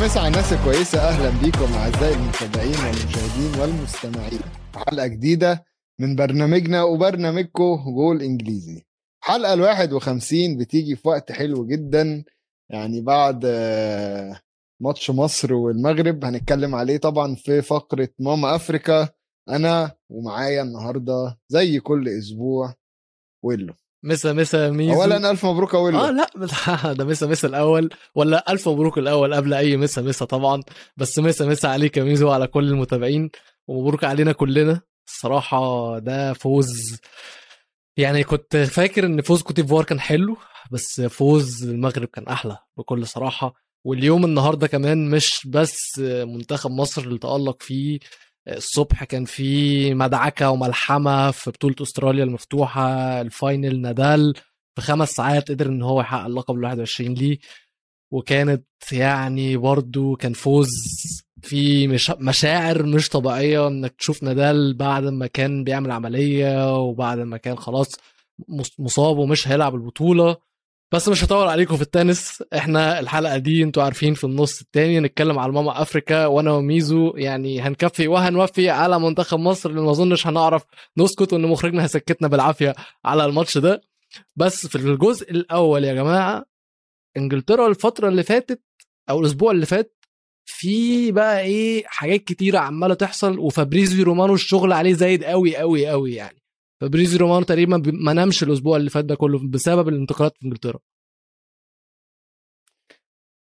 مسا على الناس الكويسة. أهلا بيكم أعزائي المتابعين والمشاهدين والمستمعين. حلقة جديدة من برنامجنا وبرنامجكم جول إنجليزي. حلقة الواحد وخمسين بتيجي في وقت حلو جدا. يعني بعد آه، ماتش مصر والمغرب هنتكلم عليه طبعا في فقرة ماما أفريكا. أنا ومعايا النهاردة زي كل أسبوع ويلو. مسا مسا ميزو. أولا ألف مبروك يا ويلو آه لا ده مسا مسا الأول. ولا ألف مبروك الأول قبل أي مسا مسا طبعا. بس مسا مسا عليك يا ميزو وعلى كل المتابعين. ومبروك علينا كلنا. الصراحة ده فوز. يعني كنت فاكر إن فوز كوت ديفوار كان حلو بس فوز المغرب كان أحلى بكل صراحة. واليوم النهارده كمان مش بس منتخب مصر اللي تألق فيه الصبح كان في مدعكة وملحمة في بطولة أستراليا المفتوحة ال final نادال في خمس ساعات قدر إن هو يحقق اللقب ال 21 ليه. وكانت يعني برضو كان فوز في مش مشاعر مش طبيعية إنك تشوف نادال بعد ما كان بيعمل عملية وبعد ما كان خلاص مص- مصاب ومش هيلعب البطولة. بس مش هطول عليكم في التنس. إحنا الحلقة دي أنتوا عارفين في النص التاني نتكلم على ماما أفريكا وأنا وميزو. يعني هنكفي وهنوفي على منتخب مصر لأن ما أظنش هنعرف نسكت وإن مخرجنا هيسكتنا بالعافية على الماتش ده. بس في الجزء الأول يا جماعة إنجلترا الفترة اللي فاتت أو الأسبوع اللي فات في بقى إيه حاجات كتيرة عمالة تحصل وفابريزيو رومانو الشغل عليه زايد قوي قوي قوي يعني. فابريزيو رومانو تقريبا ما نامش الأسبوع اللي فات ده كله بسبب الانتقالات في إنجلترا.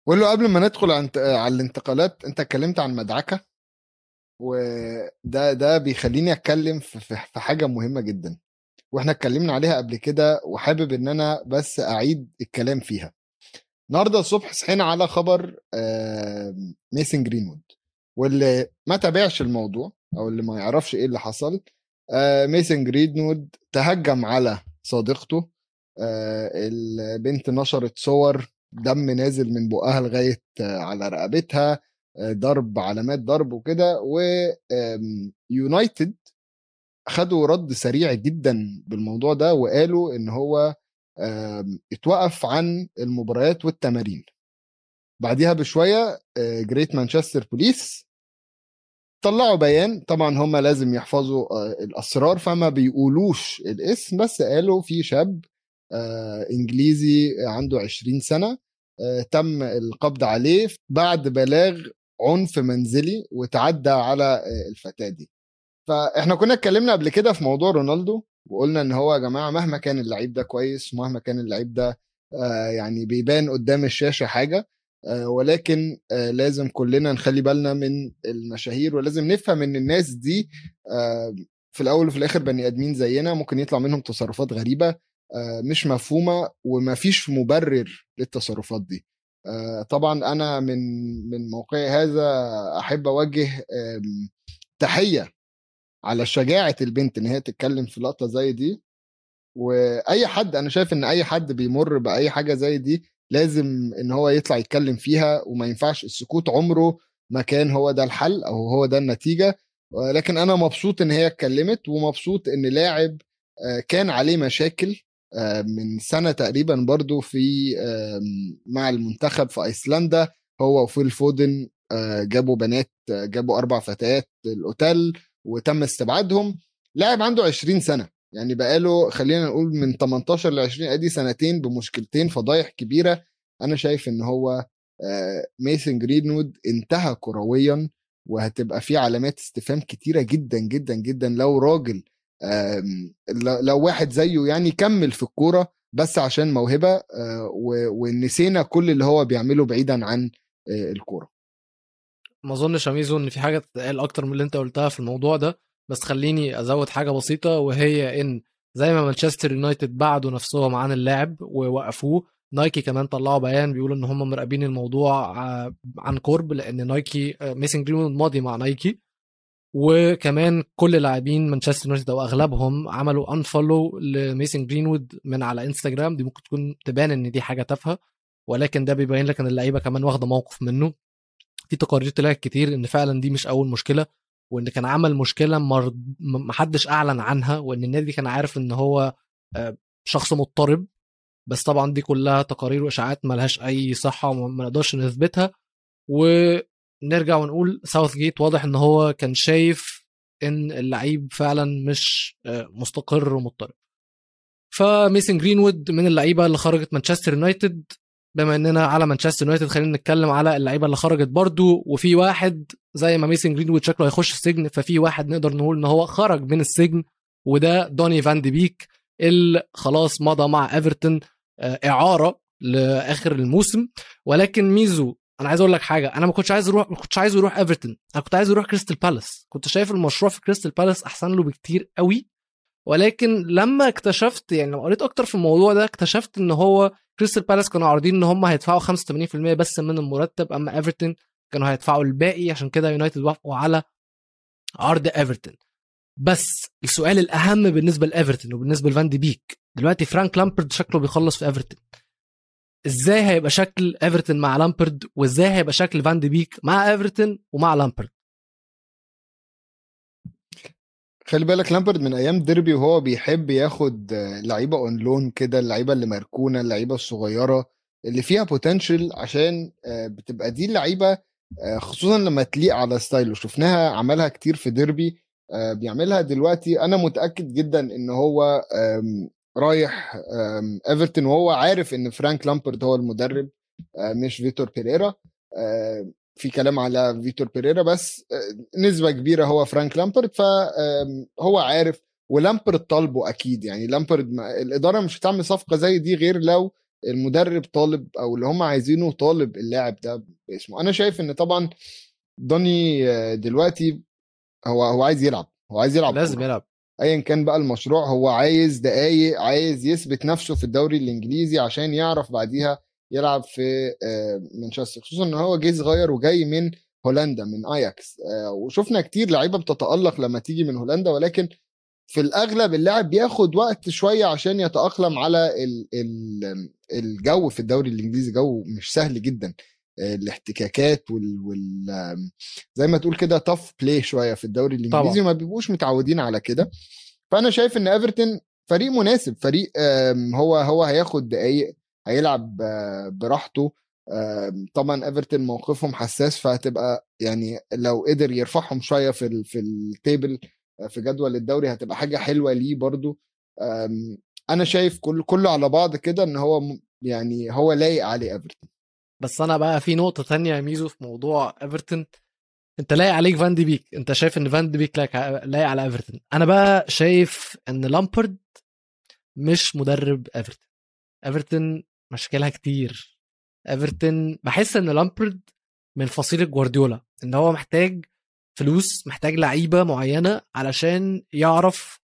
ويلو قبل ما ندخل على الانتقالات أنت اتكلمت عن مدعكة وده ده بيخليني أتكلم في, حاجة مهمة جدا وإحنا اتكلمنا عليها قبل كده وحابب إن أنا بس أعيد الكلام فيها. النهارده الصبح صحينا على خبر ميسن جرينوود واللي ما تابعش الموضوع أو اللي ما يعرفش إيه اللي حصل ميسن جرينوود تهجم على صديقته. آه، البنت نشرت صور دم نازل من بقها لغاية آه، على رقبتها آه، ضرب علامات ضرب وكده ويونايتد خدوا رد سريع جدا بالموضوع ده وقالوا إن هو اتوقف عن المباريات والتمارين. بعديها بشوية آه، جريت مانشستر بوليس طلعوا بيان طبعا هم لازم يحفظوا آه، الأسرار فما بيقولوش الاسم بس قالوا في شاب آه، إنجليزي عنده 20 سنة آه، تم القبض عليه بعد بلاغ عنف منزلي وتعدى على الفتاة دي. فإحنا كنا اتكلمنا قبل كده في موضوع رونالدو وقلنا إن هو يا جماعة مهما كان اللعيب ده كويس ومهما كان اللعيب ده يعني بيبان قدام الشاشة حاجة ولكن آه، لازم كلنا نخلي بالنا من المشاهير ولازم نفهم إن الناس دي آه، في الأول وفي الآخر بني آدمين زينا ممكن يطلع منهم تصرفات غريبة آه، مش مفهومة ومفيش مبرر للتصرفات دي. آه، طبعا أنا من من موقعي هذا أحب أوجه تحية على شجاعة البنت إن هي تتكلم في لقطة زي دي. وأي حد أنا شايف إن أي حد بيمر بأي حاجة زي دي لازم إن هو يطلع يتكلم فيها وما ينفعش السكوت عمره ما كان هو ده الحل أو هو ده النتيجة. لكن أنا مبسوط إن هي اتكلمت ومبسوط إن لاعب آه، كان عليه مشاكل آه، من سنة تقريبا برضو في مع المنتخب في أيسلندا. هو وفيل فودن آه، جابوا بنات جابوا أربع فتيات الاوتيل وتم استبعادهم. لاعب عنده 20 سنة يعني بقاله خلينا نقول من 18 ل 20 أدي سنتين بمشكلتين فضايح كبيرة. أنا شايف إن هو آه، ميسن جرينوود انتهى كرويا وهتبقى في علامات استفهام كتيرة جدا جدا جدا. لو راجل لو واحد زيه يعني كمل في الكورة بس عشان موهبة آه، ونسينا كل اللي هو بيعمله بعيدا عن آه، الكورة. ما أظنش ميزو إن في حاجة تتقال أكتر من اللي أنت قلتها في الموضوع ده بس خليني أزود حاجة بسيطة وهي إن زي ما مانشستر يونايتد بعدوا نفسهم عن اللاعب ووقفوه نايكي كمان طلعوا بيان بيقولوا إن هم مراقبين الموضوع ع- عن قرب لأن نايكي آه، ميسن جرينوود ماضي مع نايكي. وكمان كل لاعبين مانشستر يونايتد أو أغلبهم عملوا unfollow لميسن جرينوود من على انستجرام دي ممكن تكون تبان إن دي حاجة تافهة ولكن ده بيبين لك إن اللعيبة كمان واخدة موقف منه. في تقارير طلعت كتير إن فعلا دي مش أول مشكلة وإن كان عمل مشكلة محدش أعلن عنها وإن النادي كان عارف إن هو آه، شخص مضطرب. بس طبعا دي كلها تقارير وإشاعات ملهاش أي صحة وما ما نقدرش نثبتها. ونرجع ونقول ساوث جيت واضح إن هو كان شايف إن اللعيب فعلا مش آه، مستقر ومضطرب. فميسن جرينوود من اللعيبة اللي خرجت مانشستر يونايتد بما إننا على مانشستر يونايتد خلينا نتكلم على اللعيبة اللي خرجت برضو. وفي واحد زي ما ميسن جرينوود شكله هيخش السجن ففي واحد نقدر نقول إن هو خرج من السجن وده دوني فان دي بيك اللي خلاص مضى مع ايفرتون إعارة لآخر الموسم. ولكن ميزو أنا عايز أقول لك حاجة أنا ما كنتش عايز أروح ما كنتش عايزه يروح ايفرتون أنا كنت عايز يروح كريستال بالاس كنت شايف المشروع في كريستال بالاس أحسن له بكتير قوي. ولكن لما اكتشفت يعني لما قريت أكتر في الموضوع ده اكتشفت إن هو كريستال بالاس كانوا عارضين إن هم هيدفعوا 85% بس من المرتب أما ايفرتون كانوا هيدفعوا الباقي. عشان كده يونايتد وافقوا على عرض ايفرتون بس السؤال الأهم بالنسبة لايفرتون وبالنسبة لفان دي بيك دلوقتي فرانك لامبرد شكله بيخلص في إيفرتون. إزاي هيبقى شكل إيفرتون مع لامبرد وإزاي هيبقى شكل فان دي بيك مع إيفرتون ومع لامبرد؟ خلي بالك لامبرد من أيام ديربي وهو بيحب ياخد لعيبة on loan كده اللعيبة اللي مركونة اللعيبة الصغيرة اللي فيها potential عشان آه، بتبقى دي اللعيبة آه، خصوصا لما تليق على style ه. شفناها عملها كتير في ديربي آه، بيعملها دلوقتي. أنا متأكد جدا إن هو رايح ايفرتون وهو عارف إن فرانك لامبرد هو المدرب مش فيتور بيريرا. في كلام على فيتور بيريرا بس نسبة كبيرة هو فرانك لامبرد. فهو عارف ولامبرد طالبه أكيد. يعني لامبرد الإدارة مش هتعمل صفقة زي دي غير لو المدرب طالب أو اللي هم عايزينه طالب اللاعب ده باسمه. أنا شايف إن طبعا دوني دلوقتي هو هو عايز يلعب هو عايز يلعب لازم يلعب. ايا كان بقى المشروع هو عايز دقايق عايز يثبت نفسه في الدوري الإنجليزي عشان يعرف بعديها يلعب في مانشستر خصوصا إن هو جه صغير وجاي من هولندا من أياكس. وشفنا كتير لعيبة بتتألق لما تيجي من هولندا ولكن في الأغلب اللاعب بياخد وقت شوية عشان يتأقلم على الجو في الدوري الإنجليزي جو مش سهل جدا. الاحتكاكات وال, وال زي ما تقول كده tough play شوية في الدوري الإنجليزي وما بيبقوش متعودين على كده. فأنا شايف إن ايفرتون فريق مناسب فريق هو هو هياخد دقايق هيلعب براحته. طبعا ايفرتون موقفهم حساس فهتبقى يعني لو قدر يرفعهم شوية في في ال table في جدول الدوري هتبقى حاجة حلوة ليه برضو. أنا شايف كل كله على بعض كده إن هو يعني هو لايق عليه ايفرتون بس أنا بقى في نقطة تانية يا ميزو في موضوع إيفرتون. أنت لايق عليك فان دي بيك. أنت شايف إن فان دي بيك لايق على إيفرتون. أنا بقى شايف إن لامبرد مش مدرب إيفرتون. إيفرتون مشاكلها كتير. إيفرتون بحس إن لامبرد من فصيلة جوارديولا إن هو محتاج فلوس محتاج لعيبة معينة علشان يعرف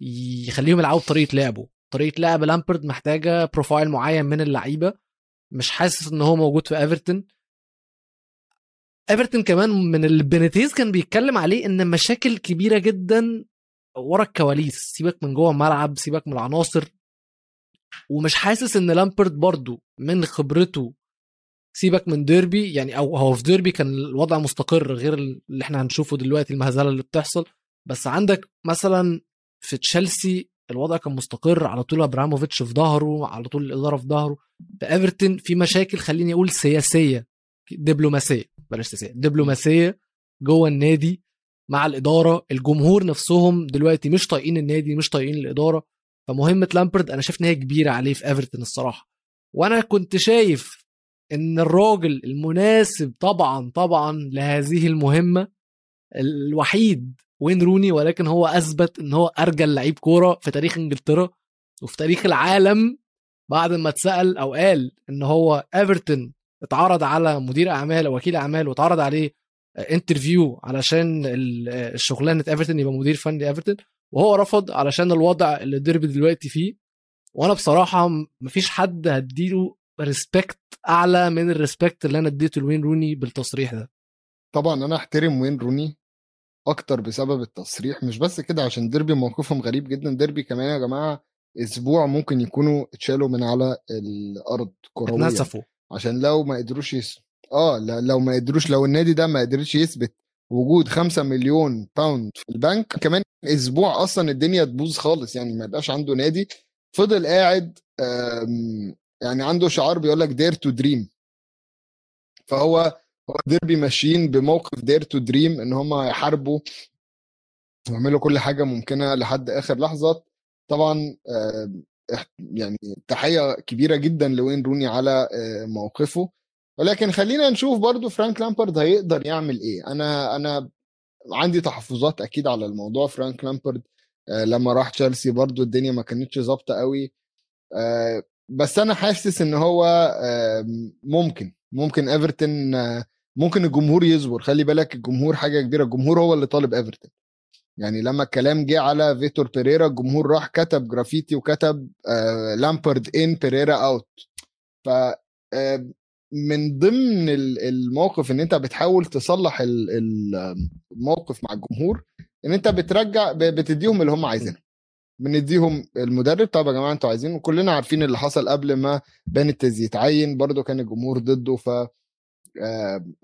يخليهم يلعبوا بطريقة لعبه. طريقة لعب لامبرد محتاجة profile معين من اللعيبة. مش حاسس إن هو موجود في ايفرتون ايفرتون كمان من اللي كان بيتكلم عليه إن مشاكل كبيرة جدا ورا الكواليس. سيبك من جوه الملعب سيبك من العناصر. ومش حاسس إن لامبرد برضو من خبرته سيبك من ديربي يعني أو هو في ديربي كان الوضع مستقر غير اللي إحنا هنشوفه دلوقتي المهزلة اللي بتحصل. بس عندك مثلا في تشيلسي الوضع كان مستقر على طول أبراموفيتش في ظهره على طول الإدارة في ظهره. في إيفرتون في مشاكل خليني أقول سياسية. دبلوماسية بلاش سياسية دبلوماسية جوه النادي مع الإدارة. الجمهور نفسهم دلوقتي مش طايقين النادي مش طايقين الإدارة. فمهمه لامبرد أنا شايف إن هي كبيرة عليه في إيفرتون الصراحة. وأنا كنت شايف إن الراجل المناسب طبعا طبعا لهذه المهمة الوحيد وين روني؟ ولكن هو أثبت إن هو ارجل لعيب كورة في تاريخ إنجلترا وفي تاريخ العالم بعد ما اتسأل أو قال إن هو ايفرتون اتعرض على مدير أعمال أو وكيل أعمال واتعرض عليه interview علشان الشغلانة ايفرتون يبقى مدير فني ايفرتون وهو رفض علشان الوضع اللي ديربي دلوقتي فيه. وأنا بصراحة مفيش حد هديله respect أعلى من ال respect اللي أنا اديته لوين روني بالتصريح ده. طبعا أنا أحترم وين روني أكتر بسبب التصريح مش بس كده عشان ديربي موقفهم غريب جدا. ديربي كمان يا جماعة أسبوع ممكن يكونوا اتشالوا من على الأرض كرويا اتنسفوا. عشان لو ما قدروش يس... آه لو ما قدروش لو النادي ده ما قدرش يثبت وجود 5 مليون pound في البنك كمان أسبوع أصلا الدنيا تبوظ خالص. يعني ما يبقاش عنده نادي. فضل قاعد يعني عنده شعار بيقول لك dare to dream فهو هو ديربي ماشيين بموقف dare to dream إن هم يحاربوا ويعملوا كل حاجة ممكنة لحد آخر لحظة. طبعا آه، يعني تحية كبيرة جدا لوين روني على آه، موقفه. ولكن خلينا نشوف برضو فرانك لامبرد هيقدر يعمل إيه. أنا أنا عندي تحفظات أكيد على الموضوع. فرانك لامبرد آه، لما راح تشيلسي برضو الدنيا ما كانتش ظابطة قوي. بس أنا حاسس إن هو ممكن ممكن إيفرتون ممكن الجمهور يصبر. خلي بالك الجمهور حاجة كبيرة الجمهور هو اللي طالب ايفرتون يعني لما الكلام جه على فيتور بيريرا الجمهور راح كتب جرافيتي وكتب لامبرد in بيريرا out ف آه من ضمن الموقف إن أنت بتحاول تصلح الموقف مع الجمهور إن أنت بترجع بتديهم اللي هم عايزينه. بنديهم المدرب طب يا جماعة أنتوا عايزين وكلنا عارفين اللي حصل قبل ما بينيتيز يتعين برضه كان الجمهور ضده ف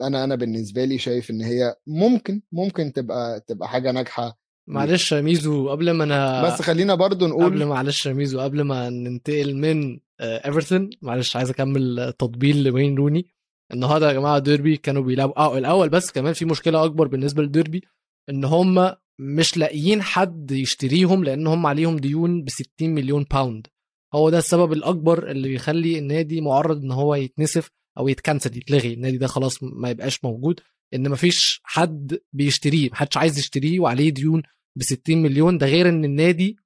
أنا أنا بالنسبة لي شايف إن هي ممكن ممكن تبقى تبقى حاجة ناجحة. معلش يا ميزو قبل ما أنا بس خلينا برضو نقول قبل معلش يا ميزو قبل ما ننتقل من ايفرتون معلش عايز أكمل تطبيل لوين روني. النهارده يا جماعة ديربي كانوا بيلعبوا آه الأول بس كمان في مشكلة أكبر بالنسبة لديربي إن هم مش لاقيين حد يشتريهم لأن هم عليهم ديون ب 60 مليون باوند هو ده السبب الأكبر اللي بيخلي النادي معرض إن هو يتنسف. أو يتكنسل يتلغي النادي ده خلاص ما يبقاش موجود. إن مفيش حد بيشتريه محدش عايز يشتريه وعليه ديون ب 60 مليون. ده غير إن النادي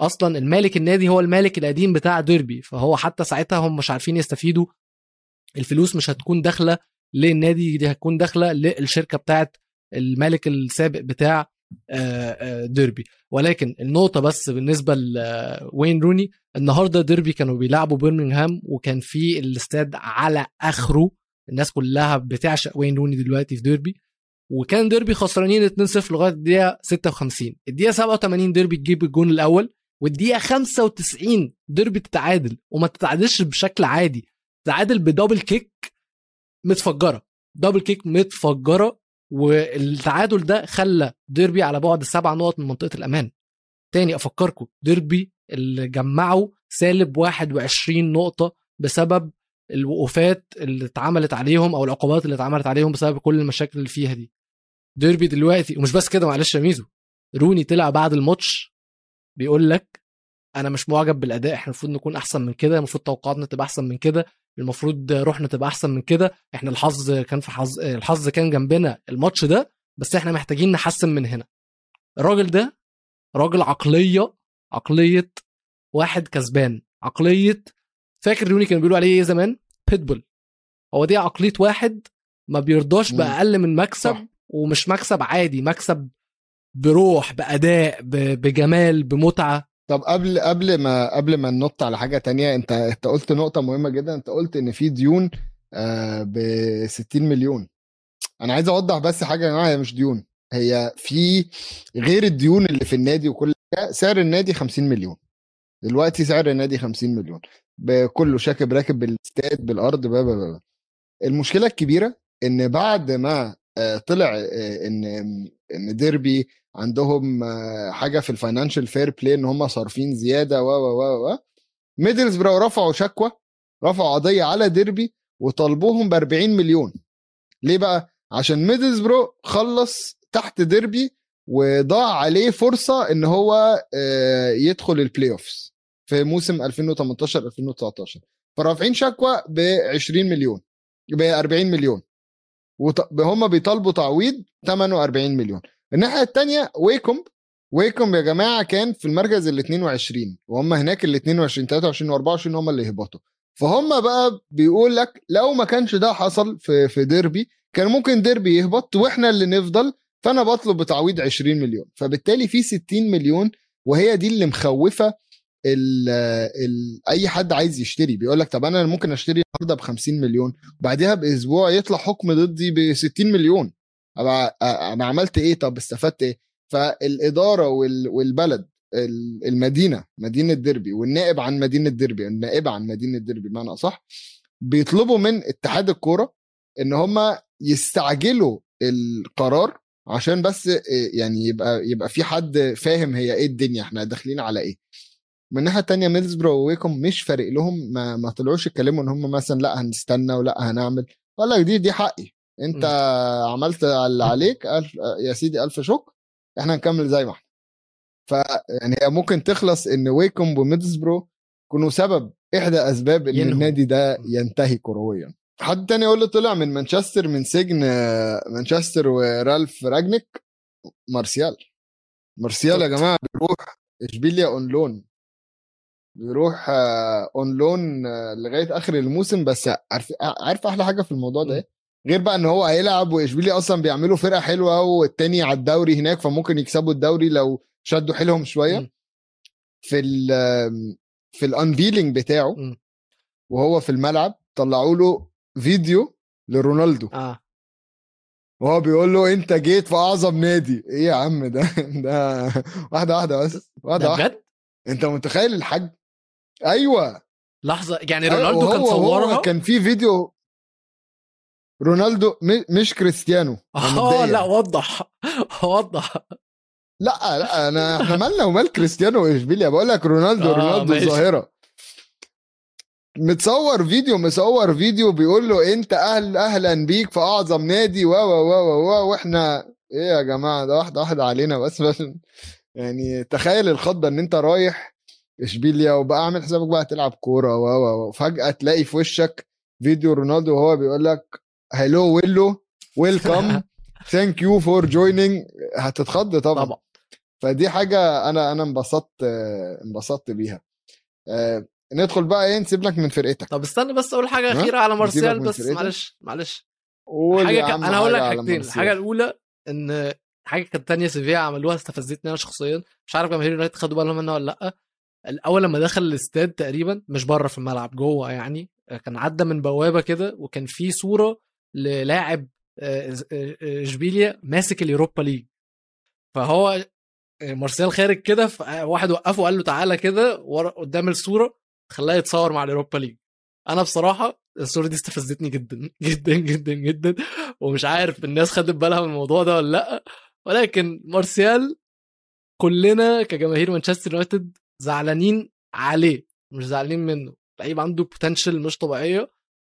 أصلا المالك النادي هو المالك القديم بتاع ديربي. فهو حتى ساعتها هم مش عارفين يستفيدوا. الفلوس مش هتكون داخلة للنادي دي هتكون داخلة للشركة بتاعت المالك السابق بتاع ديربي. ولكن النقطة بس بالنسبة لوين روني النهارده ديربي كانوا بيلعبوا برمنغهام وكان في الاستاد على آخره. الناس كلها بتعشق وين روني دلوقتي في ديربي. وكان ديربي خسرانين 2-0 لغاية الدقيقة 56 الدقيقة 87 ديربي تجيب الجون الأول والدقيقة 95 ديربي تتعادل. وما تتعادلش بشكل عادي. تتعادل ب double kick متفجرة. double kick متفجرة. والتعادل ده خلى ديربي على بعد سبع نقط من منطقة الأمان. تاني أفكركم ديربي اللي جمعوا سالب 21 نقطة بسبب الوقوفات اللي اتعملت عليهم أو العقوبات اللي اتعملت عليهم بسبب كل المشاكل اللي فيها دي. ديربي دلوقتي ومش بس كده معلش يا ميزو. روني طلع بعد الماتش بيقول لك أنا مش معجب بالأداء إحنا المفروض نكون أحسن من كده المفروض توقعاتنا تبقى أحسن من كده المفروض روحنا تبقى أحسن من كده. إحنا الحظ كان في حظ الحظ كان جنبنا الماتش ده بس إحنا محتاجين نحسن من هنا. الراجل ده راجل عقلية عقلية واحد كسبان. عقلية فاكر روني كانوا بيقولوا عليه إيه زمان؟ بيتبول هو دي عقلية واحد ما بيرضاش بأقل من مكسب صح. ومش مكسب عادي مكسب بروح بأداء بجمال بمتعة. طب قبل قبل ما قبل ما ننط على حاجة تانية أنت أنت قلت نقطة مهمة جدا. أنت قلت إن في ديون آه ب 60 مليون. أنا عايز أوضح بس حاجة يا جماعة هي مش ديون. هي في غير الديون اللي في النادي وكل سعر النادي 50 مليون. دلوقتي سعر النادي 50 مليون. بكله شاكب راكب بالاستاد بالأرض بابا بابا المشكلة الكبيرة إن بعد ما آه، طلع آه، إن إن ديربي عندهم آه، حاجة في ال financial fair play إن هم صارفين زيادة و و و و ميدلزبرو رفعوا شكوى رفعوا قضية على ديربي وطالبوهم ب 40 مليون. ليه بقى؟ عشان ميدلزبرو خلص تحت ديربي وضاع عليه فرصة إن هو يدخل ال playoffs في موسم 2018 2019 فرافعين شكوى ب 20 مليون ب 40 مليون. وهم بيطالبوا تعويض ثمنه 40 مليون. الناحية الثانية ويكوم ويكوم يا جماعة كان في المركز ال 22 وهم هناك ال 22 23 و24 هم اللي هبطوا. فهم بقى بيقول لك لو ما كانش ده حصل في في ديربي كان ممكن ديربي يهبط وإحنا اللي نفضل فأنا بطلب بتعويض 20 مليون فبالتالي في 60 مليون وهي دي اللي مخوفة ال ال أي حد عايز يشتري. بيقول لك طب أنا ممكن أشتري النهارده ب 50 مليون وبعديها بأسبوع يطلع حكم ضدي ب 60 مليون أنا عملت إيه؟ طب استفدت إيه؟ فالإدارة والبلد المدينة مدينة ديربي والنائب عن مدينة ديربي النائب عن مدينة ديربي بمعنى أصح بيطلبوا من اتحاد الكورة إن هم يستعجلوا القرار عشان بس يعني يبقى يبقى في حد فاهم هي إيه الدنيا إحنا داخلين على إيه من الناحية الثانية ميدلزبرو وويكم مش فارق لهم ما, ما طلعوش يتكلموا إن هم مثلا لأ هنستنى ولأ هنعمل ولا دي دي حقي أنت م. عملت اللي عليك ألف يا سيدي ألف شكر إحنا نكمل زي ما إحنا فيعني هي ممكن تخلص إن ويكوم وميدلزبرو يكونوا سبب إحدى أسباب إن ينهوا. النادي ده. ينتهي كرويا حد تاني يقول له طلع من مانشستر من سجن آه، مانشستر ورالف رانجنيك مارسيال مارسيال يا جماعة بيروح إشبيليا on loan بيروح آه، on loan آه، لغاية آخر الموسم بس عارف عارف أحلى حاجة في الموضوع ده م. إيه؟ غير بقى إن هو هيلعب وإشبيليا أصلا بيعملوا فرقة حلوة والتاني على الدوري هناك فممكن يكسبوا الدوري لو شدوا حيلهم شوية م. في ال في ال unveiling بتاعه م. وهو في الملعب طلعوا له فيديو لرونالدو. آه. وهو بيقول له أنت جيت في أعظم نادي. إيه يا عم ده؟ ده واحدة واحدة بس. واحدة ده واحدة. بجد؟ أنت متخيل الحجم؟ أيوه. لحظة يعني أيوة، رونالدو كان وهو- صورها؟ كان في فيديو رونالدو مش كريستيانو. آه. لا وضح. وضح. لا لا أنا إحنا مالنا ومال كريستيانو وإشبيليا. بقول لك رونالدو آه، رونالدو ماشي. الظاهرة. متصور فيديو مصور فيديو بيقول له انت أهل أهلا بيك في أعظم نادي و و و و وإحنا إيه يا جماعة؟ ده واحدة واحدة علينا بس بس. يعني تخيل الخضة إن أنت رايح إشبيليا وبقى اعمل حسابك بقى تلعب كورة و و وفجأة تلاقي في وشك فيديو رونالدو وهو بيقول لك هلو ويلو welcome thank you for joining هتتخض طبعا. طبعا. فدي حاجة أنا أنا انبسطت انبسطت بيها. آه، ندخل بقى إيه نسيب لك من فرقتك طب استنى بس أقول حاجة؟ أخيرة على مارسيال بس؟ معلش معلش قول حاجة ك... عم أنا هقول لك حاجتين. الحاجة الأولى إن حاجة كانت تانية سيفيا عملوها استفزتني أنا شخصيا مش عارف جماهير يونايتد خدوا بالهم منها ولا لأ الأول لما دخل الاستاد تقريبا مش بره في الملعب جوه يعني كان عدى من بوابة كده وكان في صورة للاعب آه، آه، آه، إشبيليا ماسك ال Europa League فهو مارسيال خارج كده واحد وقفه وقال له تعالى كده ورا قدام الصورة خلاه يتصور مع ال Europa League. أنا بصراحة الصورة دي استفزتني جدا جدا جدا جدا. ومش عارف الناس خدت بالها من الموضوع ده ولا لأ. ولكن مارسيال كلنا كجماهير مانشستر يونايتد زعلانين عليه. مش زعلانين منه. لعيب عنده potential مش طبيعية.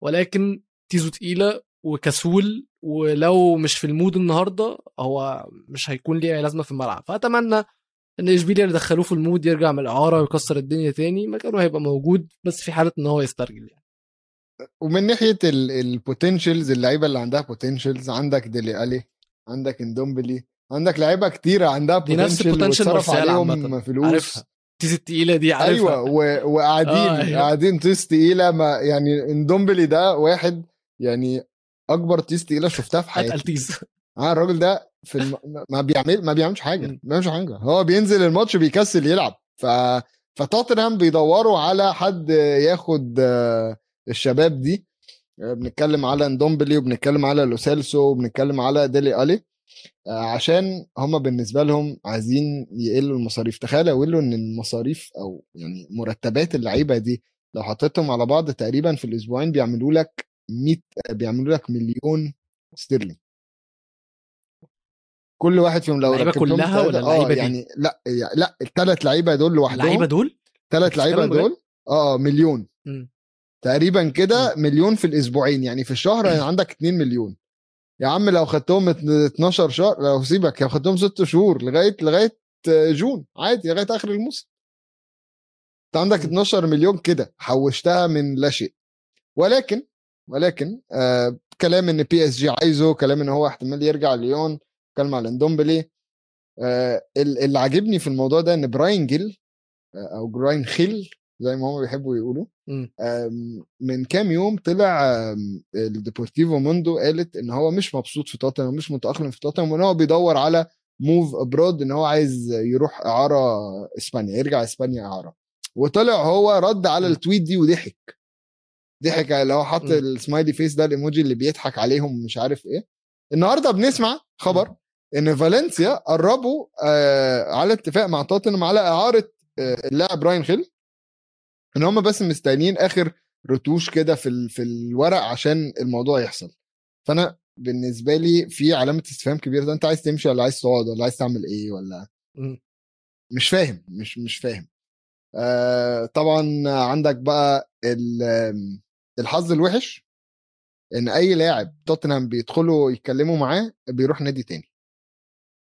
ولكن طيزه تقيلة وكسول. ولو مش في ال mood النهارده هو مش هيكون ليه لازمة في الملعب. فأتمنى إن اشبيليا اللي دخلوه في ال mood يرجع من الإعارة ويكسر الدنيا تاني مكانه هيبقى موجود بس في حالة إن هو يسترجل يعني. ومن ناحية ال potentials اللعيبة اللي عندها potentials عندك ديلي ألي عندك إندومبلي عندك لعيبة كتيرة عندها دي نفس potential potential وتصرف عليهم. فلوس. عارفها. طيزه التقيله دي عارفها. أيوه و... وقاعدين آه، أيوة. قاعدين طيز تقيلة ما يعني إندومبلي ده واحد يعني أكبر طيز تقيلة شفتها في اتقل حياتي. آه الراجل ده في الم... ما بيعمل ما بيعملش حاجة. ما بيعملش حاجة. هو بينزل الماتش بيكسل يلعب. ف فتوتنهام بيدوروا على حد ياخد آه، الشباب دي. آه، بنتكلم على اندومبلي وبنتكلم على لوسيلسو وبنتكلم على ديلي ألي آه، عشان هما بالنسبة لهم عايزين يقلوا المصاريف. تخيل يقولوا إن المصاريف أو يعني مرتبات اللعيبة دي لو حطيتهم على بعض تقريبا في الأسبوعين بيعملوا لك 100 بيعملوا لك مليون استرلينج كل واحد فيهم لو ركبتهم كلها ولا آه اللعيبة دي؟ يعني لا لا الثلاث لعيبة دول اللعيبة لوحدهم دول ثلاث لعيبة؟ دول؟ آه مليون. مم. تقريبا كده مليون في الأسبوعين يعني في الشهر يعني عندك 2 مليون. يا عم لو خدتهم ات- 12 شهر لو سيبك لو خدتهم 6 شهور لغاية لغاية جون عادي لغاية آخر الموسم. أنت عندك م. 12 مليون كده حوشتها من لا شيء. ولكن ولكن آه كلام إن بي اس جي عايزه كلام إن هو احتمال يرجع ليون. كلام على اندومبلي آه ال- اللي عاجبني في الموضوع ده إن براين جيل آه، أو براين خيل زي ما هم بيحبوا يقولوا مم. آم، من كام يوم طلع الديبورتيفو موندو قالت إن هو مش مبسوط في توتنهام ومش متأقلم في توتنهام وإن هو بيدور على move abroad إن هو عايز يروح إعارة إسبانيا يرجع إسبانيا إعارة وطلع هو رد على م. ال tweet دي وضحك ضحك اللي هو حط م. ال smiley face ده الايموجي اللي بيضحك عليهم مش عارف إيه النهارده بنسمع خبر إن فالنسيا قربوا آه على اتفاق مع توتنهام على إعارة آه اللاعب برايان خيل إن هم بس مستنيين آخر رتوش كده في ال- في الورق عشان الموضوع يحصل. فأنا بالنسبة لي في علامة استفهام كبيرة ده أنت عايز تمشي ولا عايز تقعد ولا عايز تعمل إيه ولا. مش فاهم مش مش فاهم. آه طبعا عندك بقى ال- الحظ الوحش إن أي لاعب توتنهام بيدخلوا يتكلموا معاه بيروح نادي تاني.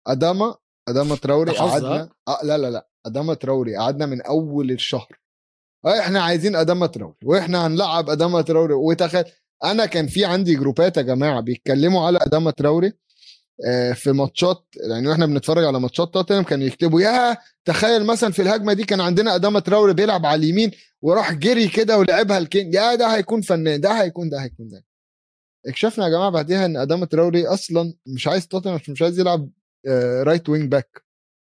أداما أداما تراوري قعدنا آه لا لا لا أداما تراوري قعدنا من أول الشهر. آه إحنا عايزين أداما تراوري وإحنا هنلعب أداما تراوري. وتخيل أنا كان في عندي جروبات يا جماعة بيتكلموا على أداما تراوري آه، في ماتشات يعني وإحنا بنتفرج على ماتشات توتنهام كانوا يكتبوا يا تخيل مثلا في الهجمة دي كان عندنا أداما تراوري بيلعب على اليمين وراح جري كده ولعبها لكين يا ده هيكون فنان ده هيكون ده هيكون ده اكتشفنا يا جماعة بعديها إن أداما تراوري أصلا مش عايز توتنهام مش عايز يلعب right wing back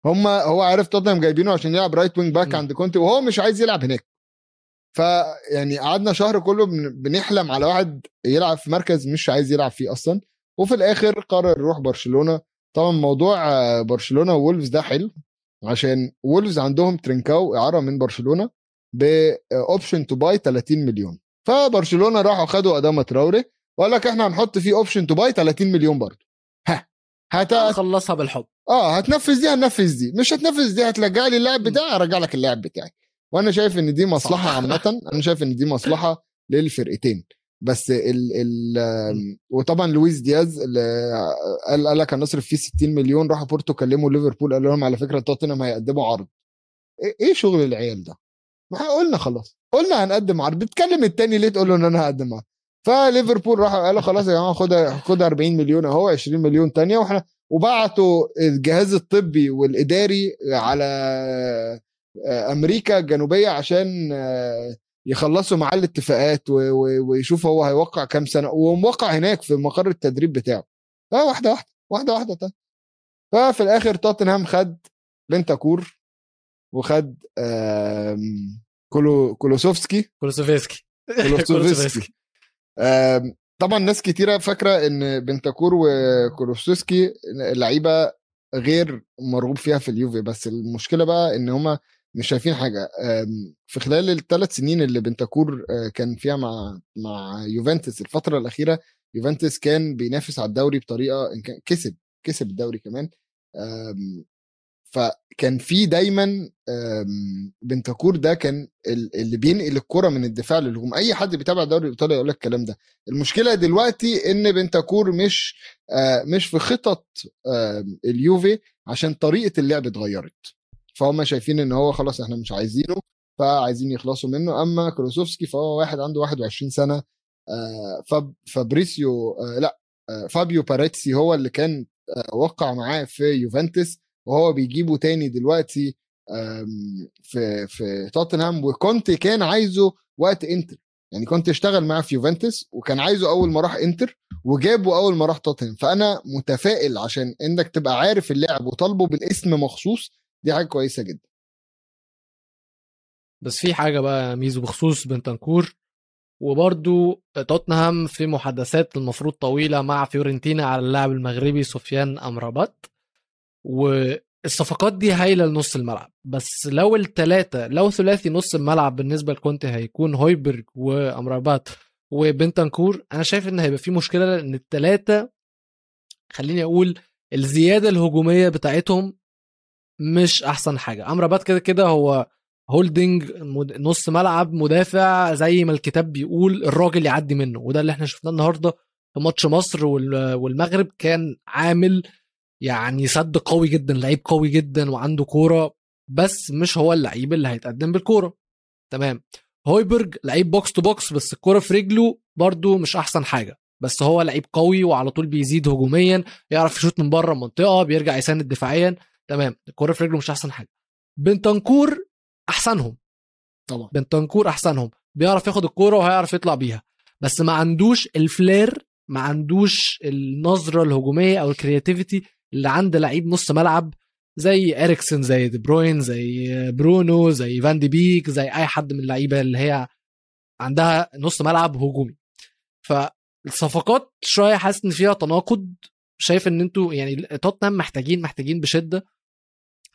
هم هو عارف توتنهام جايبينه عشان يلعب right wing back م. عند كونتي وهو مش عايز يلعب هناك. فيعني قعدنا شهر كله بن- بنحلم على واحد يلعب في مركز مش عايز يلعب فيه أصلا. وفي الآخر قرر يروح برشلونة. طبعا موضوع آه، برشلونة وولفز ده حلو عشان وولفز عندهم ترينكاو إعارة من برشلونة ب option to buy 30 مليون. فبرشلونة راحوا خدوا أداما تراوري وقال لك إحنا هنحط فيه option to buy 30 مليون برضه. هت... خلصها بالحب. آه هتنفذ دي هننفذ دي. مش هتنفذ دي هترجع لي اللاعب. بتاعي هرجع لك اللاعب بتاعي. وأنا شايف إن دي مصلحة. عامة. أنا شايف إن دي مصلحة للفرقتين. بس ال ال وطبعا لويس دياز قال قال لك هنصرف فيه 60 مليون راحوا بورتو كلموا ليفربول قالوا لهم على فكرة توتنهام هيقدموا عرض. إيه- إيه شغل العيال ده؟ ما قلنا خلاص. قلنا هنقدم عرض. بتكلم التاني ليه تقول له إن أنا هقدم عرض؟ فليفربول راحوا قالوا خلاص يا جماعة خد خد 40 مليون أهو 20 مليون تانية. وإحنا وبعتوا الجهاز الطبي والإداري على آه، أمريكا الجنوبية عشان آه، يخلصوا معاه الاتفاقات ويشوف هو هيوقع كام سنة. وموقع هناك في مقر التدريب بتاعه. آه واحدة واحدة واحدة واحدة. طيب. ففي الآخر توتنهام خد بنتاكور وخد كولو كولوسوفسكي. كولوسوفسكي. كولوسوفسكي. طبعا ناس كتيرة فاكرة إن بنتاكور وكولوسوفسكي لعيبة غير مرغوب فيها في اليوفي بس المشكلة بقى إن هما مش شايفين حاجة. في خلال الثلاث سنين اللي بنتاكور آه، كان فيها مع مع يوفنتوس الفترة الأخيرة يوفنتوس كان بينافس على الدوري بطريقة إن كان كسب كسب الدوري كمان. فكان في دايما بنتاكور ده كان ال- اللي بينقل الكرة من الدفاع للهجوم. أي حد بيتابع الدوري الإيطالي يقول لك الكلام ده. المشكلة دلوقتي إن بنتاكور مش آه، مش في خطط اليوفي عشان طريقة اللعب اتغيرت. فهم شايفين إن هو خلاص إحنا مش عايزينه فعايزين يخلصوا منه. أما كولوسوفسكي فهو واحد عنده 21 سنة آه، فاب فابريسيو آه، لا فابيو باراتيتشي هو اللي كان وقع معاه في يوفنتوس. وهو بيجيبه تاني دلوقتي في في توتنهام وكونتي كان عايزه وقت انتر. يعني كونتي اشتغل معاه في يوفنتوس وكان عايزه أول ما راح انتر وجابه أول ما راح توتنهام. فأنا متفائل عشان إنك تبقى عارف اللاعب وطالبه بالاسم مخصوص دي حاجة كويسة جدا. بس في حاجة بقى ميزو بخصوص بنتنكور وبرضو توتنهام في محادثات المفروض طويلة مع فيورنتينا على اللاعب المغربي سفيان أمرابات. والصفقات دي هايلة لنص الملعب. بس لو الثلاثه لو ثلاثي نص الملعب بالنسبة لكونتي هيكون هويبرج وأمرابات وبنتنكور أنا شايف إن هيبقى في مشكلة لأن الثلاثه خليني أقول الزيادة الهجومية بتاعتهم مش أحسن حاجة. أمرابات كده كده هو holding نص ملعب مدافع زي ما الكتاب بيقول الراجل يعدي منه وده اللي إحنا شفناه النهارده في ماتش مصر وال- والمغرب كان عامل يعني سد قوي جدا لعيب قوي جدا وعنده كورة بس مش هو اللعيب اللي هيتقدم بالكورة. تمام. هويبرج لعيب box to box بس الكورة في رجله برضو مش أحسن حاجة. بس هو لعيب قوي وعلى طول بيزيد هجوميا يعرف يشوط من بره المنطقة بيرجع يساند دفاعيا. تمام. الكورة في رجله مش أحسن حاجة. بنتنكور أحسنهم. طبعا. بنتنكور أحسنهم. بيعرف ياخد الكورة وهيعرف يطلع بيها. بس ما عندوش ال flair ما عندوش النظرة الهجومية أو ال creativity اللي عند لعيب نص ملعب زي إريكسن زي دي بروين زي برونو زي فان دي بيك زي أي حد من اللعيبة اللي هي عندها نص ملعب هجومي. فالصفقات شوية حاسس إن فيها تناقض. شايف إن أنتوا يعني توتنهام محتاجين محتاجين بشدة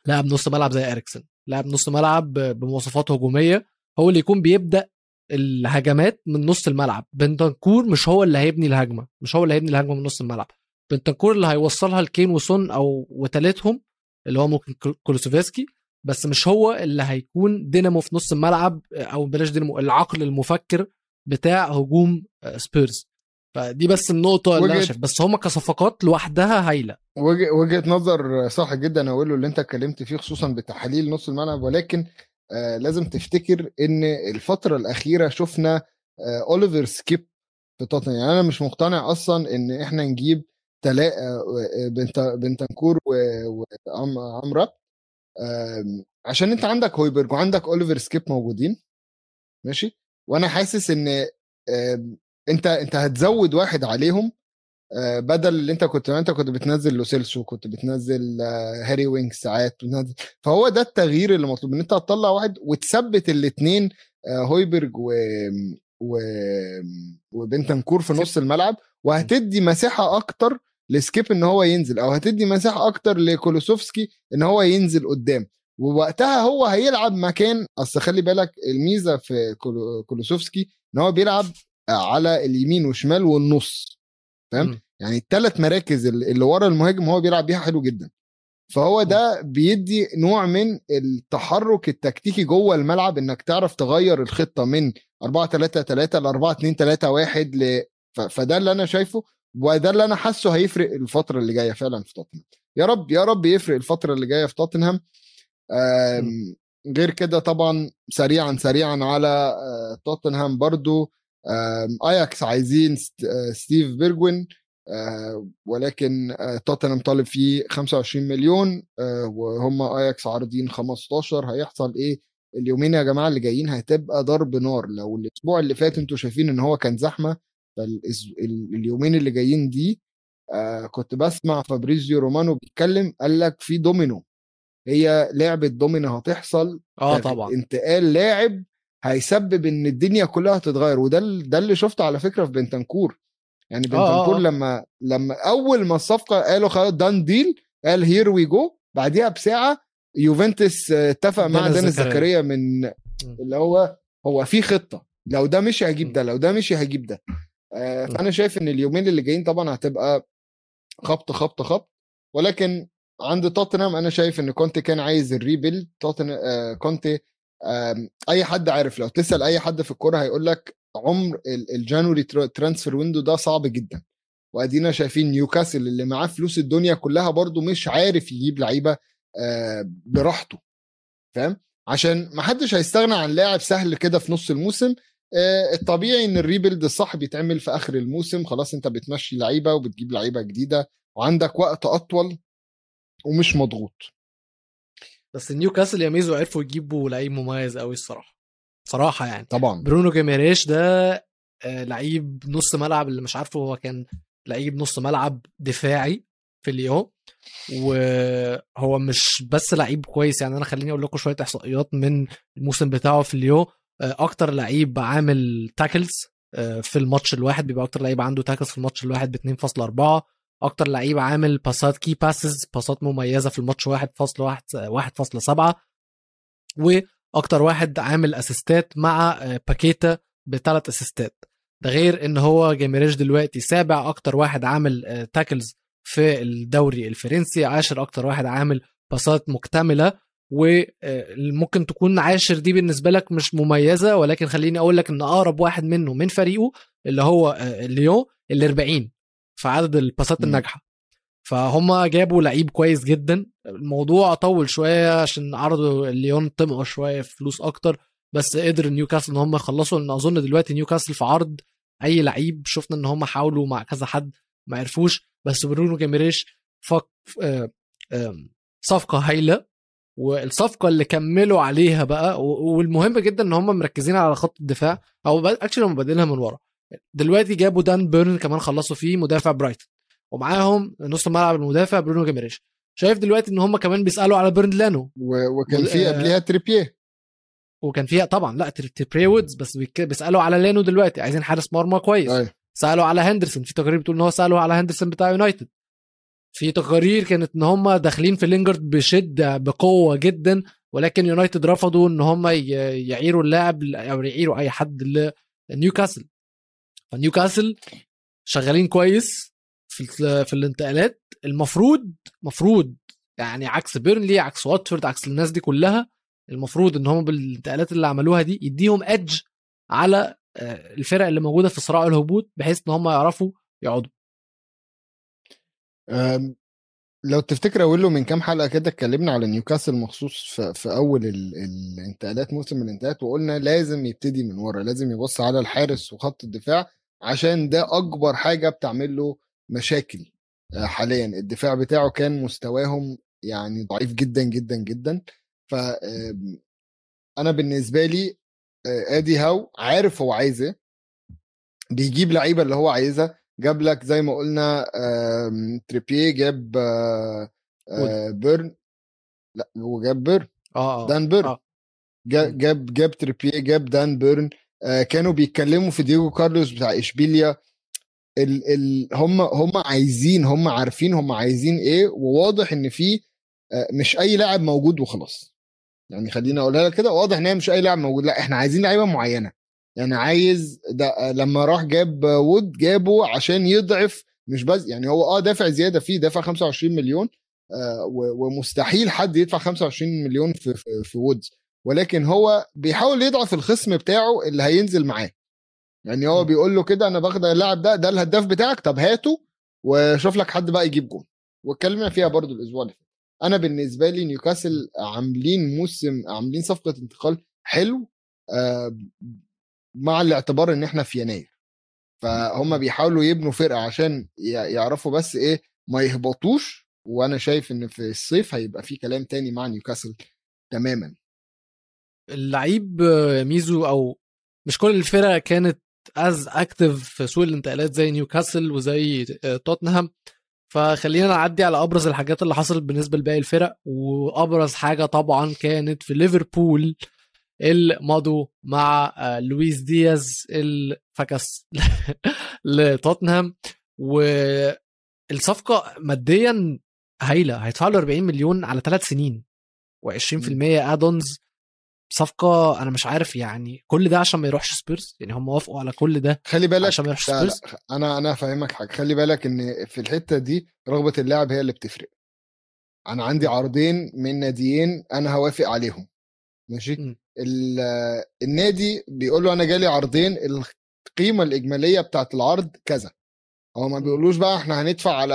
لاعب نص ملعب زي إريكسن. لاعب نص ملعب بمواصفات هجومية. هو اللي يكون بيبدأ الهجمات من نص الملعب. بنتنكور مش هو اللي هيبني الهجمة مش هو اللي هيبني الهجمة من نص الملعب. بنتنكور اللي هيوصلها لكين وسون أو وتالتهم اللي هو ممكن كول- كولوسوفسكي بس مش هو اللي هيكون دينامو في نص الملعب أو بلاش دينامو العقل المفكر بتاع هجوم آه، سبيرز. فدي بس النقطة اللي أنا وجهة- شايف. بس هم كصفقات لوحدها هايلة. وجه- وجهة نظر صح جدا أقول له اللي أنت اتكلمت فيه خصوصا بتحاليل نص الملعب. ولكن آه لازم تفتكر إن الفترة الأخيرة شفنا آه أوليفر سكيب في توتنهام. يعني أنا مش مقتنع أصلا إن إحنا نجيب تلا آه بنت بنتنكور وأمرابط عشان أنت عندك هويبرج وعندك أوليفر سكيب موجودين ماشي؟ وأنا حاسس إن أنت أنت هتزود واحد عليهم آه، بدل اللي أنت كنت أنت كنت بتنزل لوسيلسو كنت بتنزل آه، هاري وينكس ساعات بتنزل. فهو ده التغيير اللي مطلوب إن أنت هتطلع واحد وتثبت الاثنين هويبرج و و وبنتنكور في نص الملعب وهتدي مساحة أكتر لسكيب إن هو ينزل أو هتدي مساحة أكتر لكولوسوفسكي إن هو ينزل قدام. ووقتها هو هيلعب مكان أصل خلي بالك الميزة في كولو- كولوسوفسكي إن هو بيلعب على اليمين وشمال والنص. فاهم؟ يعني الثلاث مراكز اللي ورا المهاجم هو بيلعب بيها حلو جدا. فهو ده بيدي نوع من التحرك التكتيكي جوه الملعب إنك تعرف تغير الخطة من 4 3 3 ل 4 2 3 1 ل فده اللي أنا شايفه. وده اللي أنا حاسه هيفرق الفترة اللي جاية فعلا في توتنهام. يا رب يا رب يفرق الفترة اللي جاية في توتنهام. غير كده طبعا سريعا سريعا على آه، توتنهام برضو. اياكس عايزين ست- ستيف بيرجوين آه، ولكن آه، توتنهام طالب فيه 25 مليون وهم اياكس عارضين 15 هيحصل إيه؟ اليومين يا جماعة اللي جايين هتبقى ضرب نار. لو الأسبوع اللي فات أنتوا شايفين إن هو كان زحمة فاليومين اللي جايين دي آه، كنت بسمع فابريزيو رومانو بيتكلم قال لك في دومينو هي لعبة دومينو هتحصل آه تغ- طبعا انتقال لاعب هيسبب إن الدنيا كلها تتغير وده ده اللي شفته على فكرة في بنتنكور يعني آه، آه، بنتنكور آه. لما لما أول ما الصفقة قالوا خلاص done deal قال here we go بعديها بساعة يوفنتوس آه، اتفق مع دينيس زكريا. من اللي هو هو في خطة لو ده مشي. هجيب ده لو ده مشي هجيب ده آه،. فأنا شايف إن اليومين اللي جايين طبعا هتبقى خبط خبط خبط. ولكن عند توتنهام أنا شايف إن كونتي كان عايز ال rebuild. توتنهام آه كونتي أي حد عارف لو تسأل أي حد في الكورة هيقول لك عمر ال- ال January tra- transfer window ده صعب جدا. وأدينا شايفين نيوكاسل اللي معاه فلوس الدنيا كلها برضو مش عارف يجيب لعيبة آه، براحته. فاهم؟ عشان ما حدش هيستغنى عن لاعب سهل كده في نص الموسم آه، الطبيعي إن ال rebuild الصح بيتعمل في آخر الموسم. خلاص أنت بتمشي لعيبة وبتجيب لعيبة جديدة وعندك وقت أطول ومش مضغوط. بس نيوكاسل يا ميزو عرفوا يجيبوا لعيب مميز قوي الصراحة. صراحة يعني. طبعا. برونو جيمارايش ده آه، لعيب نص ملعب اللي مش عارفه هو كان لعيب نص ملعب دفاعي في ليون وهو مش بس لعيب كويس يعني. أنا خليني أقول لكم شوية إحصائيات من الموسم بتاعه في آه، أكتر لعيب عامل tackles في الماتش الواحد بيبقى أكتر لعيب عنده tackles في الماتش الواحد ب 2.4 أكتر لعيب عامل باسات key passes باسات مميزة في الماتش 1.1 1.7 وأكتر واحد عامل assist ات مع آه، باكيتا بثلاث assist ات ده غير إن هو جيمارايش دلوقتي سابع أكتر واحد عامل tackles في الدوري الفرنسي. عاشر أكتر واحد عامل باسات مكتملة. وممكن تكون عاشر دي بالنسبة لك مش مميزة ولكن خليني أقول لك إن أقرب واحد منه من فريقه اللي هو آه، ليون ال 40 في عدد الباسات. الناجحة. فهم جابوا لعيب كويس جدا. الموضوع طول شوية عشان عرضوا ليون طمعوا شوية في فلوس أكتر بس قدر نيوكاسل إن هم يخلصوا. لأن أظن دلوقتي نيوكاسل في عرض أي لعيب شفنا إن هم حاولوا مع كذا حد ما عرفوش. بس برونو جيمارايش آه، صفقة هايلة. والصفقة اللي كملوا عليها بقى والمهم جدا إن هم مركزين على خط الدفاع أو actually هم بادئينها من ورا. دلوقتي جابوا دان بيرن كمان خلصوا فيه مدافع برايتون ومعاهم نص الملعب المدافع برونو جيمارايش شايف دلوقتي إن هم كمان بيسألوا على بيرند لينو. و- وكان في قبلها تريبيه وكان فيها طبعا لا كريس وود بس بيسألوا على لينو دلوقتي عايزين حارس مرمى كويس. أيوة. سألوا على هندرسون في تقارير بتقول إن هو سألوا على هندرسون بتاع يونايتد. في تقارير كانت إن هم داخلين في لينجارد بشدة بقوة جدا ولكن يونايتد رفضوا إن هم يعيروا اللاعب أو يعيروا أي حد لنيوكاسل. فنيوكاسل شغالين كويس في في الانتقالات. المفروض مفروض يعني عكس بيرنلي عكس واتفورد عكس الناس دي كلها المفروض إن هم بالانتقالات اللي عملوها دي يديهم edge على آه، الفرق اللي موجودة في صراع الهبوط بحيث إن هم يعرفوا يقعدوا. لو تفتكر أقول له من كام حلقة كده اتكلمنا على نيوكاسل مخصوص في, في أول ال- الانتقالات موسم الانتقالات وقلنا لازم يبتدي من ورا لازم يبص على الحارس وخط الدفاع عشان ده أكبر حاجة بتعمل له مشاكل آه، حاليا. الدفاع بتاعه كان مستواهم يعني ضعيف جدا جدا جدا. ف أنا بالنسبة لي آه، أدي هاو عارف هو عايز إيه بيجيب لعيبة اللي هو عايزها جاب لك زي ما قلنا تريبيه جاب آه، آه، بيرن. لا هو جاب بيرن. آه آه دان بيرن. آه. جاب جاب تريبيه جاب دان بيرن. آه، كانوا بيتكلموا في دييجو كارلوس بتاع إشبيليا. ال ال هم هم عايزين هم عارفين هم عايزين إيه وواضح إن في آه، مش أي لاعب موجود وخلاص. يعني خليني أقولها لك كده واضح إن هي مش أي لاعب موجود. لا إحنا عايزين لعيبة معينة. يعني عايز ده لما راح جاب وود جابه عشان يضعف مش بس يعني هو آه دافع زيادة فيه دافع 25 مليون آه، ومستحيل حد يدفع 25 مليون في في, في وودز. ولكن هو بيحاول يضعف الخصم بتاعه اللي هينزل معاه. يعني هو. بيقول له كده أنا باخد اللاعب ده ده الهداف بتاعك طب هاته وشوف لك حد بقى يجيب جول واتكلمنا فيها برضو الأسبوع اللي فات. أنا بالنسبة لي نيوكاسل عاملين موسم عاملين صفقة انتقال حلو آه، مع الاعتبار إن إحنا في يناير. فهم بيحاولوا يبنوا فرقة عشان يعرفوا بس إيه ما يهبطوش وأنا شايف إن في الصيف هيبقى في كلام تاني مع نيوكاسل تماما. اللعيب ميزو أو مش كل الفرق كانت as active في سوق الانتقالات زي نيوكاسل وزي آه، توتنهام. فخلينا نعدي على أبرز الحاجات اللي حصلت بالنسبة لباقي الفرق وأبرز حاجة طبعا كانت في ليفربول اللي مضوا مع آه، لويس دياز اللي فكس لتوتنهام والصفقة ماديا هايلة هيدفعوا له 40 مليون على ثلاث سنين و20% add-ons صفقة أنا مش عارف يعني كل ده عشان ما يروحش سبيرز؟ يعني هم وافقوا على كل ده خلي بالك عشان ما يروحش سبيرز؟ أنا أنا افهمك حاجة. خلي بالك إن في الحتة دي رغبة اللاعب هي اللي بتفرق. أنا عندي عرضين من ناديين أنا هوافق عليهم. ماشي؟ م. ال- النادي بيقول له أنا جالي عرضين القيمة الإجمالية بتاعت العرض كذا. هو ما بيقولوش بقى إحنا هندفع على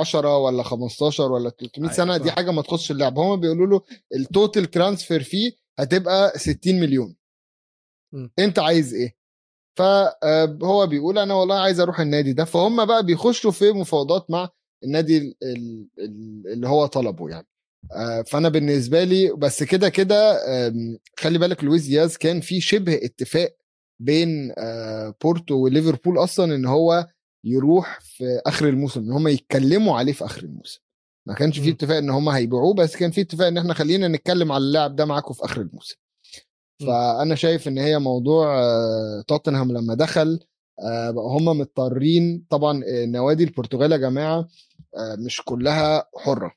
10 ولا 15 ولا 300 أيوة سنة دي. حاجة ما تخصش اللاعب هما بيقولوا له ال total transfer fee هتبقى 60 مليون. م. أنت عايز إيه؟ فهو بيقول أنا والله عايز أروح النادي ده. فهم بقى بيخشوا في مفاوضات مع النادي ال- ال- ال- اللي هو طلبه يعني. آه، فأنا بالنسبة لي بس كده كده خلي بالك لويس دياز كان في شبه اتفاق بين آه، بورتو وليفربول أصلا إن هو يروح في آخر الموسم إن هم يتكلموا عليه في آخر الموسم ما كانش في. اتفاق إن هم هيبيعوه بس كان في اتفاق إن إحنا خلينا نتكلم على اللاعب ده معاكم في آخر الموسم. فأنا شايف إن هي موضوع آه، توتنهام لما دخل آه، بقى هم مضطرين طبعا آه، نوادي البرتغال يا جماعة آه، مش كلها حرة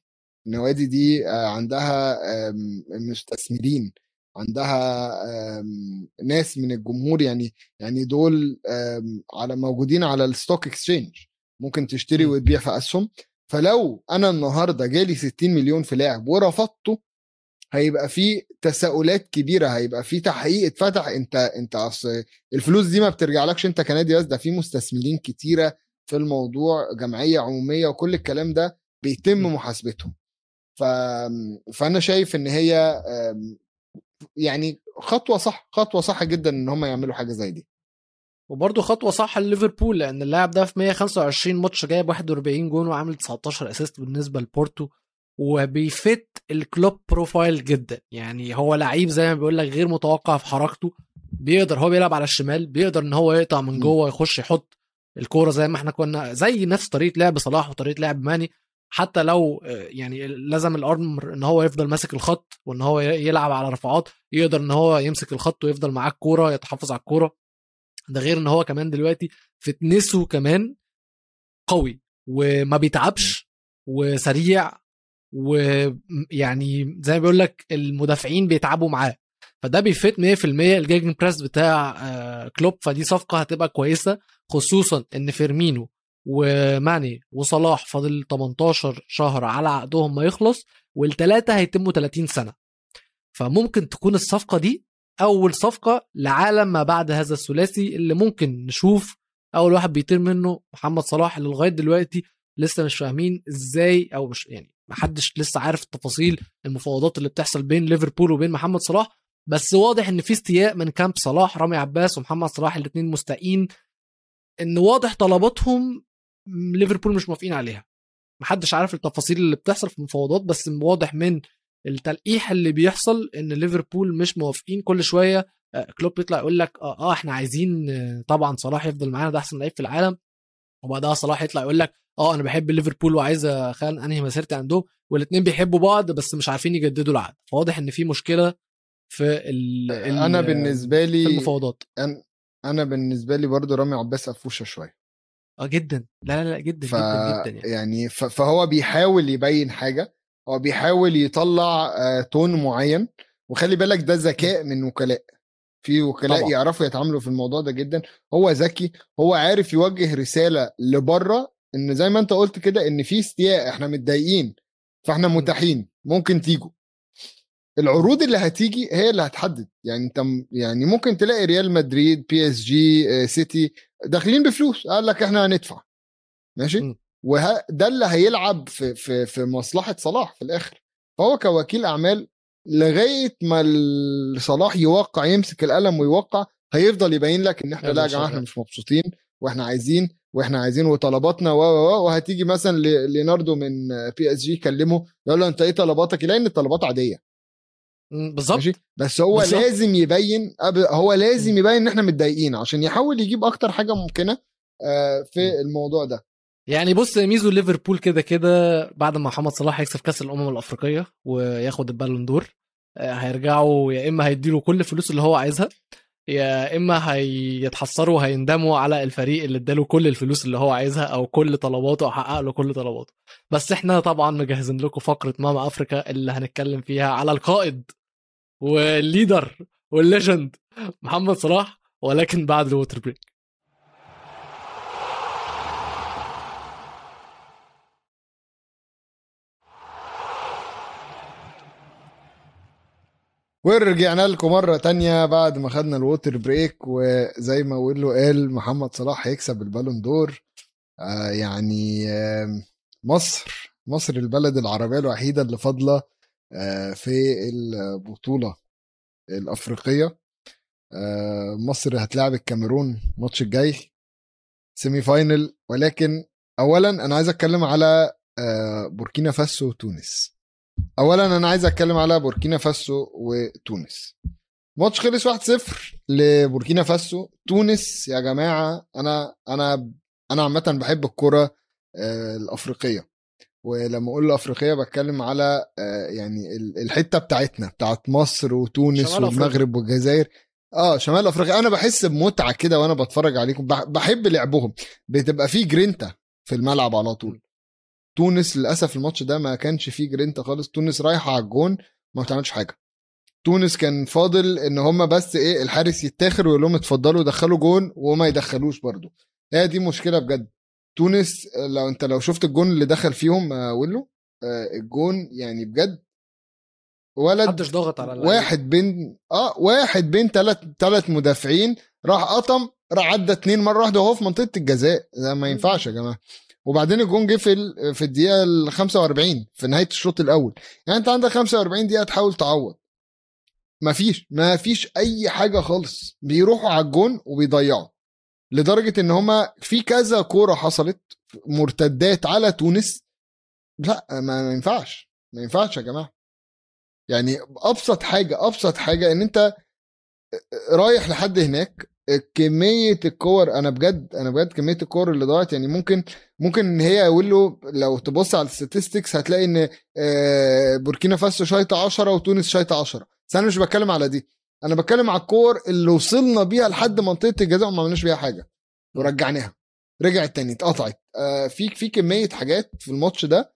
النوادي دي آه، عندها مستثمرين عندها ناس من الجمهور يعني يعني دول على موجودين على ال stock exchange ممكن تشتري. وتبيع في أسهم فلو أنا النهارده جالي 60 مليون في لاعب ورفضته هيبقى في تساؤلات كبيرة هيبقى في تحقيق اتفتح انت انت أصل الفلوس دي ما بترجعلكش انت كنادي بس ده في مستثمرين كتيرة في الموضوع جمعية عمومية وكل الكلام ده بيتم. محاسبتهم ف... فأنا شايف إن هي آم، يعني خطوة صح خطوة صح جدا إن هم يعملوا حاجة زي دي وبرضه خطوة صح لليفربول لأن اللاعب ده في 125 ماتش جايب 41 جون وعامل 19 assist بالنسبة لبورتو وبي fit ال Klopp profile جدا يعني هو لعيب زي ما بيقول لك غير متوقع في حركته بيقدر هو بيلعب على الشمال بيقدر إن هو يقطع من م. جوه يخش يحط الكورة زي ما إحنا كنا زي نفس طريقة لعب صلاح وطريقة لعب ماني حتى لو آه، يعني لازم الأمر إن هو يفضل ماسك الخط وإن هو يلعب على رفعات يقدر إن هو يمسك الخط ويفضل معاه الكورة يتحفظ على الكورة. ده غير إن هو كمان دلوقتي fitness ه كمان قوي وما بيتعبش وسريع ويعني زي ما بيقول لك المدافعين بيتعبوا معاه. فده بي fit 100% ال gegenpress بتاع آه، كلوب فدي صفقة هتبقى كويسة خصوصا إن فيرمينو وماني وصلاح فاضل 18 شهر على عقدهم ما يخلص والثلاثه هيتموا 30 سنة. فممكن تكون الصفقة دي أول صفقة لعالم ما بعد هذا الثلاثي اللي ممكن نشوف أول واحد بيطير منه محمد صلاح اللي لغاية دلوقتي لسه مش فاهمين إزاي أو مش يعني محدش لسه عارف التفاصيل المفاوضات اللي بتحصل بين ليفربول وبين محمد صلاح. بس واضح إن في استياء من كامب صلاح رامي عباس ومحمد صلاح الاثنين مستائين إن واضح طلباتهم ليفربول مش موافقين عليها. محدش عارف التفاصيل اللي بتحصل في المفاوضات بس واضح من التلقيح اللي بيحصل إن ليفربول مش موافقين. كل شوية آه، كلوب يطلع يقول لك آه, آه إحنا عايزين آه، طبعا صلاح يفضل معانا ده أحسن لعيب في العالم. وبعدها صلاح يطلع يقول لك آه أنا بحب ليفربول وعايز اخل أنهي مسيرتي عندهم. والاثنين بيحبوا بعض بس مش عارفين يجددوا العقد. فواضح إن في مشكلة في ال أنا بالنسبة لي في المفاوضات. أنا بالنسبة لي برضو رامي عباس قفوشة شوية. آه جدا. لا لا لا جدا ف... جدا جدا يعني, يعني ف... فهو بيحاول يبين حاجة هو بيحاول يطلع آه، tone معين. وخلي بالك ده ذكاء من وكلاء. في وكلاء طبعا. يعرفوا يتعاملوا في الموضوع ده جدا. هو ذكي هو عارف يوجه رسالة لبره إن زي ما أنت قلت كده إن في استياء إحنا متضايقين فإحنا متاحين ممكن تيجوا. العروض اللي هتيجي هي اللي هتحدد. يعني أنت يعني ممكن تلاقي ريال مدريد PSG سيتي داخلين بفلوس. قال لك إحنا هندفع. ماشي؟ وده اللي هيلعب في في في مصلحة صلاح في الآخر. فهو كوكيل أعمال لغاية ما صلاح يوقع يمسك القلم ويوقع هيفضل يبين لك إن إحنا لا يا جماعة إحنا مش مبسوطين وإحنا عايزين وإحنا عايزين وطلباتنا و وهتيجي مثلا ليوناردو من PSG يكلمه يقول له أنت إيه طلباتك؟ يلاقي إن الطلبات عادية. بالظبط. بس هو بالظبط. لازم يبين هو لازم يبين إن إحنا متضايقين عشان يحاول يجيب أكتر حاجة ممكنة آه، في الموضوع ده. يعني بص ميزو ليفربول كده كده بعد ما محمد صلاح يكسب كأس الأمم الأفريقية وياخد البالون دور آه، هيرجعوا يا إما هيديله كل الفلوس اللي هو عايزها يا إما هيتحسروا وهيندموا على الفريق اللي اداله كل الفلوس اللي هو عايزها أو كل طلباته أو حقق له كل طلباته. بس إحنا طبعا مجهزين لكم فقرة ماما أفريكا اللي هنتكلم فيها على القائد وال leader وال legend محمد صلاح ولكن بعد ال water break. ورجعنا لكم مرة تانية بعد ما خدنا ال water break وزي ما ويلو قال محمد صلاح هيكسب ال Ballon d'Or. آه يعني آه مصر مصر البلد العربية الوحيدة اللي فاضلة آه في البطولة الأفريقية. آه مصر هتلاعب الكاميرون الماتش الجاي semi final ولكن أولا أنا عايز أتكلم على آه بوركينا فاسو وتونس. اولا أنا عايز أتكلم على بوركينا فاسو وتونس. ماتش خلص 1-0 لبوركينا فاسو. تونس يا جماعة أنا أنا أنا عامة بحب الكرة آه، الأفريقية. ولما أقول الأفريقية بتكلم على آه، يعني الحتة بتاعتنا بتاعت مصر وتونس والمغرب والجزائر. آه شمال أفريقيا. أنا بحس بمتعة كده وأنا بتفرج عليكم بحب لعبهم. بتبقى في جرينتا في الملعب على طول. تونس للأسف الماتش ده ما كانش فيه جرينتا خالص. تونس رايحة على الجون ما بتعملش حاجة. تونس كان فاضل إن هم بس إيه الحارس يتاخر ويقول لهم اتفضلوا دخلوا جون وما يدخلوش برضو هي دي مشكلة بجد. تونس لو أنت لو شفت الجون اللي دخل فيهم آه، ولو آه، الجون يعني بجد ولد محدش ضغط على واحد بين آه واحد بين ثلاث ثلاث مدافعين راح قطم راح عدى اتنين مرة واحدة وهو في منطقة الجزاء. ده ما ينفعش يا جماعة. وبعدين الجون جه في في الدقيقة ال 45 في نهاية الشوط الأول. يعني أنت عندك 45 دقيقة تحاول تعوض. ما فيش ما فيش أي حاجة خالص. بيروحوا على الجون وبيضيعوا. لدرجة إن هما في كذا كورة حصلت مرتدات على تونس. لا ما ينفعش ما ينفعش يا جماعة. يعني أبسط حاجة أبسط حاجة إن أنت رايح لحد هناك كمية الكور أنا بجد أنا بجد كمية الكور اللي ضاعت يعني ممكن ممكن إن هي أقول له لو تبص على ال statistics هتلاقي إن آه، بوركينا فاسو شايطه 10 وتونس شايطه 10 بس أنا مش بتكلم على دي أنا بتكلم على الكور اللي وصلنا بيها لحد منطقة الجزاء وما عملناش بيها حاجة. ورجعناها رجعت تاني اتقطعت. آه، في في كمية حاجات في الماتش ده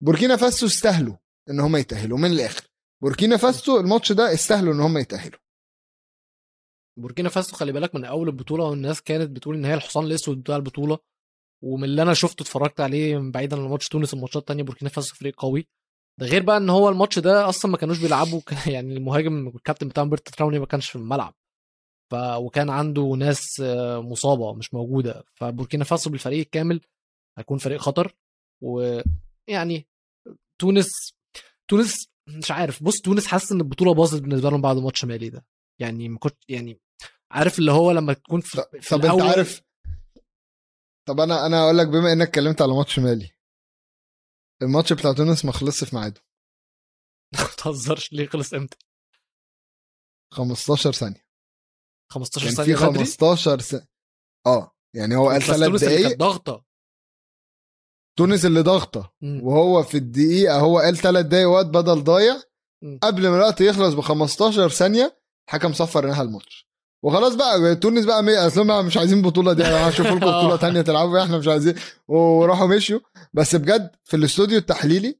بوركينا فاسو استاهلوا إن هم يتأهلوا من الآخر. بوركينا فاسو الماتش ده استاهلوا إن هم يتأهلوا. بوركينا فاسو خلي بالك من أول البطولة والناس كانت بتقول إن هي الحصان الأسود بتاع البطولة. ومن اللي أنا شفته اتفرجت عليه بعيدا عن ماتش تونس الماتشات الثانية بوركينا فاسو فريق قوي. ده غير بقى إن هو الماتش ده أصلا ما كانوش بيلعبوا يعني المهاجم الكابتن بتاع برتراند تراوري ما كانش في الملعب. ف وكان عنده ناس آه، مصابة مش موجودة. فبوركينا فاسو بالفريق الكامل هيكون فريق خطر. ويعني تونس تونس مش عارف بص تونس حاسس إن البطولة باظت بالنسبة لهم بعد ماتش مالي ده. يعني ما كنت يعني عارف اللي هو لما تكون في, طب في طب انت عارف طب أنا أنا أقول لك بما إنك اتكلمت على ماتش مالي الماتش بتاع تونس ما خلصش في ميعاده. ما تهزرش ليه خلص إمتى؟ 15 ثانية. 15 كان ثانية في بدري؟ 15 ثانية آه يعني هو قال ثلاث تونس اللي كانت دقايق. ضاغطة. تونس اللي ضاغطة. وهو في الدقيقة هو قال ثلاث دقايق وقت بدل ضايع. قبل ما الوقت يخلص ب 15 ثانية الحكم صفر أنهى الماتش. وخلاص بقى تونس بقى مي... أصل مش عايزين البطوله دي هشوف لكم بطولة تانية تلعبوا إحنا مش عايزين. وراحوا مشيوا. بس بجد في الاستوديو التحليلي.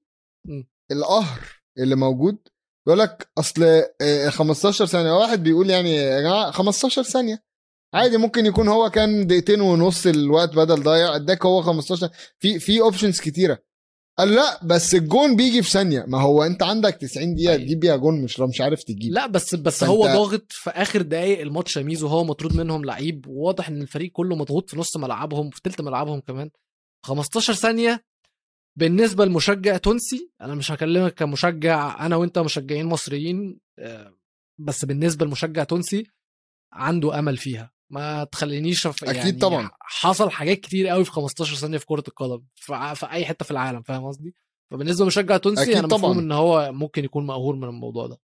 القهر اللي موجود بيقول لك أصل آه، 15 ثانية واحد بيقول يعني يا جماعة 15 ثانية. عادي ممكن يكون هو كان دقيقتين ونص الوقت بدل ضايع اداك هو 15 في في options كتيرة. قال لا بس الجون بيجي في ثانية. ما هو انت عندك 90 دقيقة أيوة. تجيب بيها جون مش مش عارف تجيب. لا بس بس هو ضاغط في آخر دقايق الماتش يا ميزو هو مطرود منهم لعيب وواضح إن الفريق كله مضغوط في نص ملعبهم في تلت ملعبهم كمان. 15 ثانية بالنسبة لمشجع تونسي أنا مش هكلمك كمشجع أنا وأنت مشجعين مصريين آه، بس بالنسبة لمشجع تونسي عنده أمل فيها. ما تخلينيش يعني طبعاً. حصل حاجات كتير قوي في 15 ثانية في كرة القدم في, أي حتة في العالم فاهم قصدي فبالنسبة لمشجع تونسي أنا مفهوم. إن هو ممكن يكون مقهور من الموضوع ده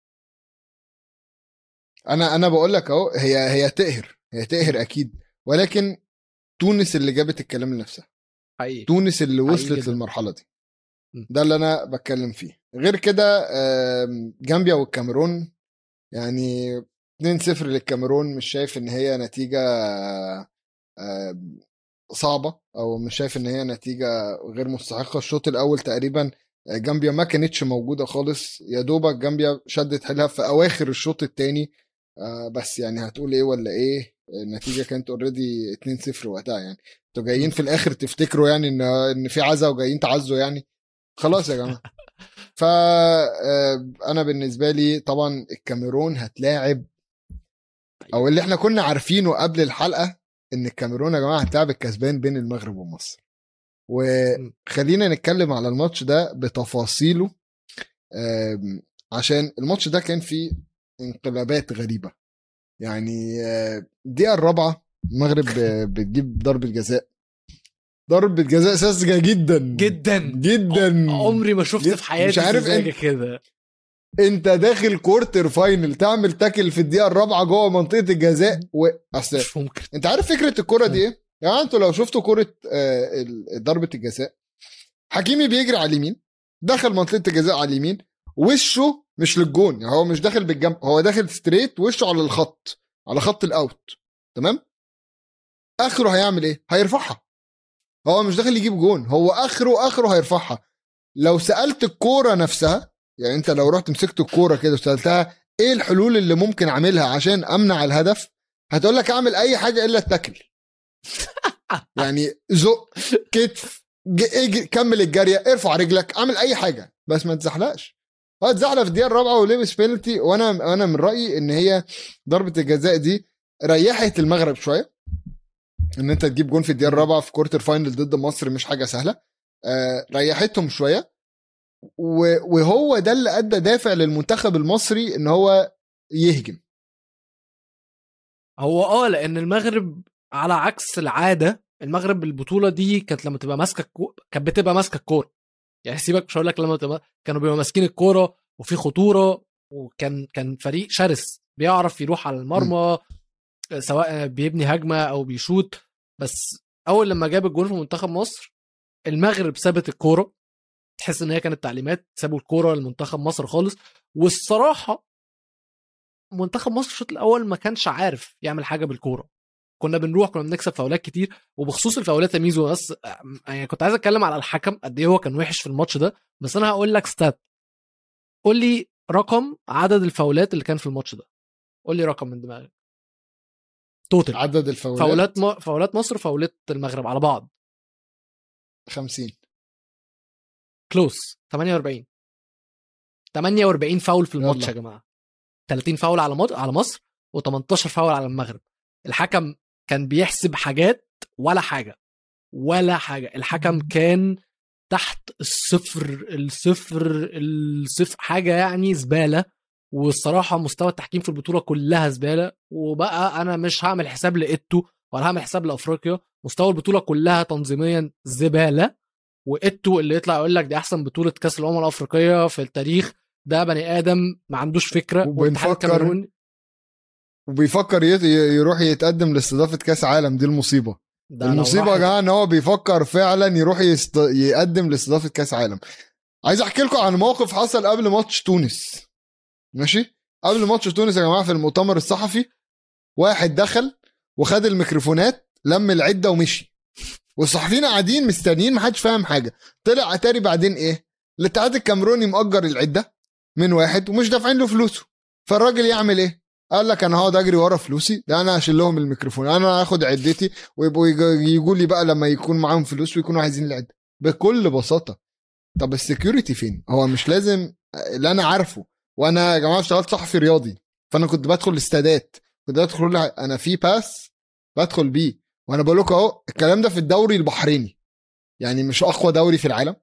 أنا أنا بقول لك أهو هي هي تقهر هي تقهر أكيد ولكن تونس اللي جابت الكلام لنفسها حقيقي تونس اللي وصلت. للمرحلة دي. ده اللي أنا بتكلم فيه غير كده جامبيا والكاميرون يعني 2-0 للكاميرون مش شايف إن هي نتيجة آم، صعبة أو مش شايف إن هي نتيجة غير مستحقة. الشوط الأول تقريبا آه، جامبيا ما كانتش موجودة خالص. يا دوبك جامبيا شدت حيلها في أواخر الشوط الثاني بس يعني هتقول إيه ولا إيه؟ النتيجة كانت اوريدي 2-0 وقتها يعني. أنتوا جايين في الآخر تفتكروا يعني إن إن في عزا وجايين تعزوا يعني؟ خلاص يا جماعة. ف آه، أنا بالنسبة لي طبعا الكاميرون هتلاعب أو اللي إحنا كنا عارفينه قبل الحلقة إن الكاميرون يا جماعة هتلاعب الكسبان بين المغرب ومصر. وخلينا نتكلم على الماتش ده بتفاصيله عشان الماتش ده كان فيه انقلابات غريبة. يعني آه، الدقيقة الرابعة المغرب بتجيب ضربة جزاء. ضربة جزاء ساذجه جدا. جدا. جدا. عمري ما شفت في حياتي مش عارف كده. انت داخل quarter final تعمل tackle في الدقيقة الرابعة جوه منطقة الجزاء و... أصل مش ممكن. انت عارف فكرة الكرة دي إيه؟ يعني أنتوا لو شفتوا كرة آه، ضربة الجزاء حكيمي بيجري على اليمين دخل منطقة الجزاء على اليمين وشه مش للجون يعني هو مش داخل بالجنب هو داخل straight وشه على الخط على خط ال out تمام؟ آخره هيعمل إيه؟ هيرفعها. هو مش داخل يجيب جون هو آخره آخره هيرفعها. لو سألت الكورة نفسها يعني انت لو رحت مسكت الكورة كده وسألتها إيه الحلول اللي ممكن اعملها عشان امنع الهدف؟ هتقول لك اعمل اي حاجة إلا ال tackle. يعني زق كتف كمل الجري ارفع رجلك اعمل اي حاجة بس ما تزحلقش. هو اتزحلق في الدقيقة الرابعة ولبس بينالتي وأنا أنا من رأيي ان هي ضربة الجزاء دي ريحت المغرب شوية. ان انت تجيب جون في الدقيقة الرابعة في quarter final ضد مصر مش حاجة سهلة. آه ريحتهم شوية. وهو ده اللي أدى دافع للمنتخب المصري إن هو يهجم. هو آه لأن المغرب على عكس العادة المغرب البطولة دي كانت لما تبقى ماسكة الكو... كانت بتبقى ماسكة الكورة. يعني سيبك مش هقول لك لما تبقى كانوا بيبقوا ماسكين الكورة وفي خطورة وكان كان فريق شرس بيعرف يروح على المرمى سواء بيبني هجمة أو بيشوط بس أول لما جاب الجول في منتخب مصر المغرب سابت الكورة. تحس إن هي كانت تعليمات سابوا الكورة لمنتخب مصر خالص. والصراحة منتخب مصر الشوط الأول ما كانش عارف يعمل حاجة بالكورة. كنا بنروح كنا بنكسب فاولات كتير وبخصوص الفاولات يا ميزو بس يعني كنت عايز أتكلم على الحكم قد إيه هو كان وحش في الماتش ده بس أنا هقول لك ستات قول لي رقم عدد الفاولات اللي كان في الماتش ده. قول لي رقم من دماغك. total عدد ال foul ات؟ foul ات م... فاولات مصر وفاولات المغرب على بعض. 50 كلوس 48 48 فاول في الماتش. يا جماعة. 30 فاول على مط... على مصر و18 فاول على المغرب. الحكم كان بيحسب حاجات ولا حاجة. ولا حاجة. الحكم كان تحت الصفر الصفر الصفر حاجة يعني زبالة. والصراحة مستوى التحكيم في البطولة كلها زبالة. وبقى أنا مش هعمل حساب لإيتو ولا هعمل حساب لأفريقيا. مستوى البطولة كلها تنظيميا زبالة. وإيتو اللي يطلع يقول لك دي أحسن بطولة كأس الأمم الأفريقية في التاريخ. ده بني آدم ما عندوش فكرة وبنفكر وبيفكر يروح يتقدم لاستضافة كأس عالم. دي المصيبة. ده المصيبة يا جماعة إن هو بيفكر فعلا يروح يست... يقدم لاستضافة كأس عالم. عايز أحكي لكم عن موقف حصل قبل ماتش تونس. ماشي؟ قبل ماتش تونس يا جماعة في المؤتمر الصحفي واحد دخل وخد الميكروفونات لم العدة ومشي. والصحفيين قاعدين مستنيين محدش فاهم حاجة. طلع أتاري بعدين إيه؟ الاتحاد الكاميروني مأجر العدة من واحد ومش دافعين له فلوسه. فالراجل يعمل إيه؟ قال لك أنا هقعد أجري ورا فلوسي ده أنا هشيل لهم الميكروفون أنا هاخد عدتي ويبقوا يجوا لي بقى لما يكون معاهم فلوس ويكونوا عايزين العدة. بكل بساطة. طب ال security فين؟ هو مش لازم اللي أنا عارفه وأنا يا جماعة اشتغلت صحفي رياضي فأنا كنت بدخل الاستادات كنت بدخل أنا في pass بدخل بيه. وأنا بقول لكم أهو الكلام ده في الدوري البحريني. يعني مش أقوى دوري في العالم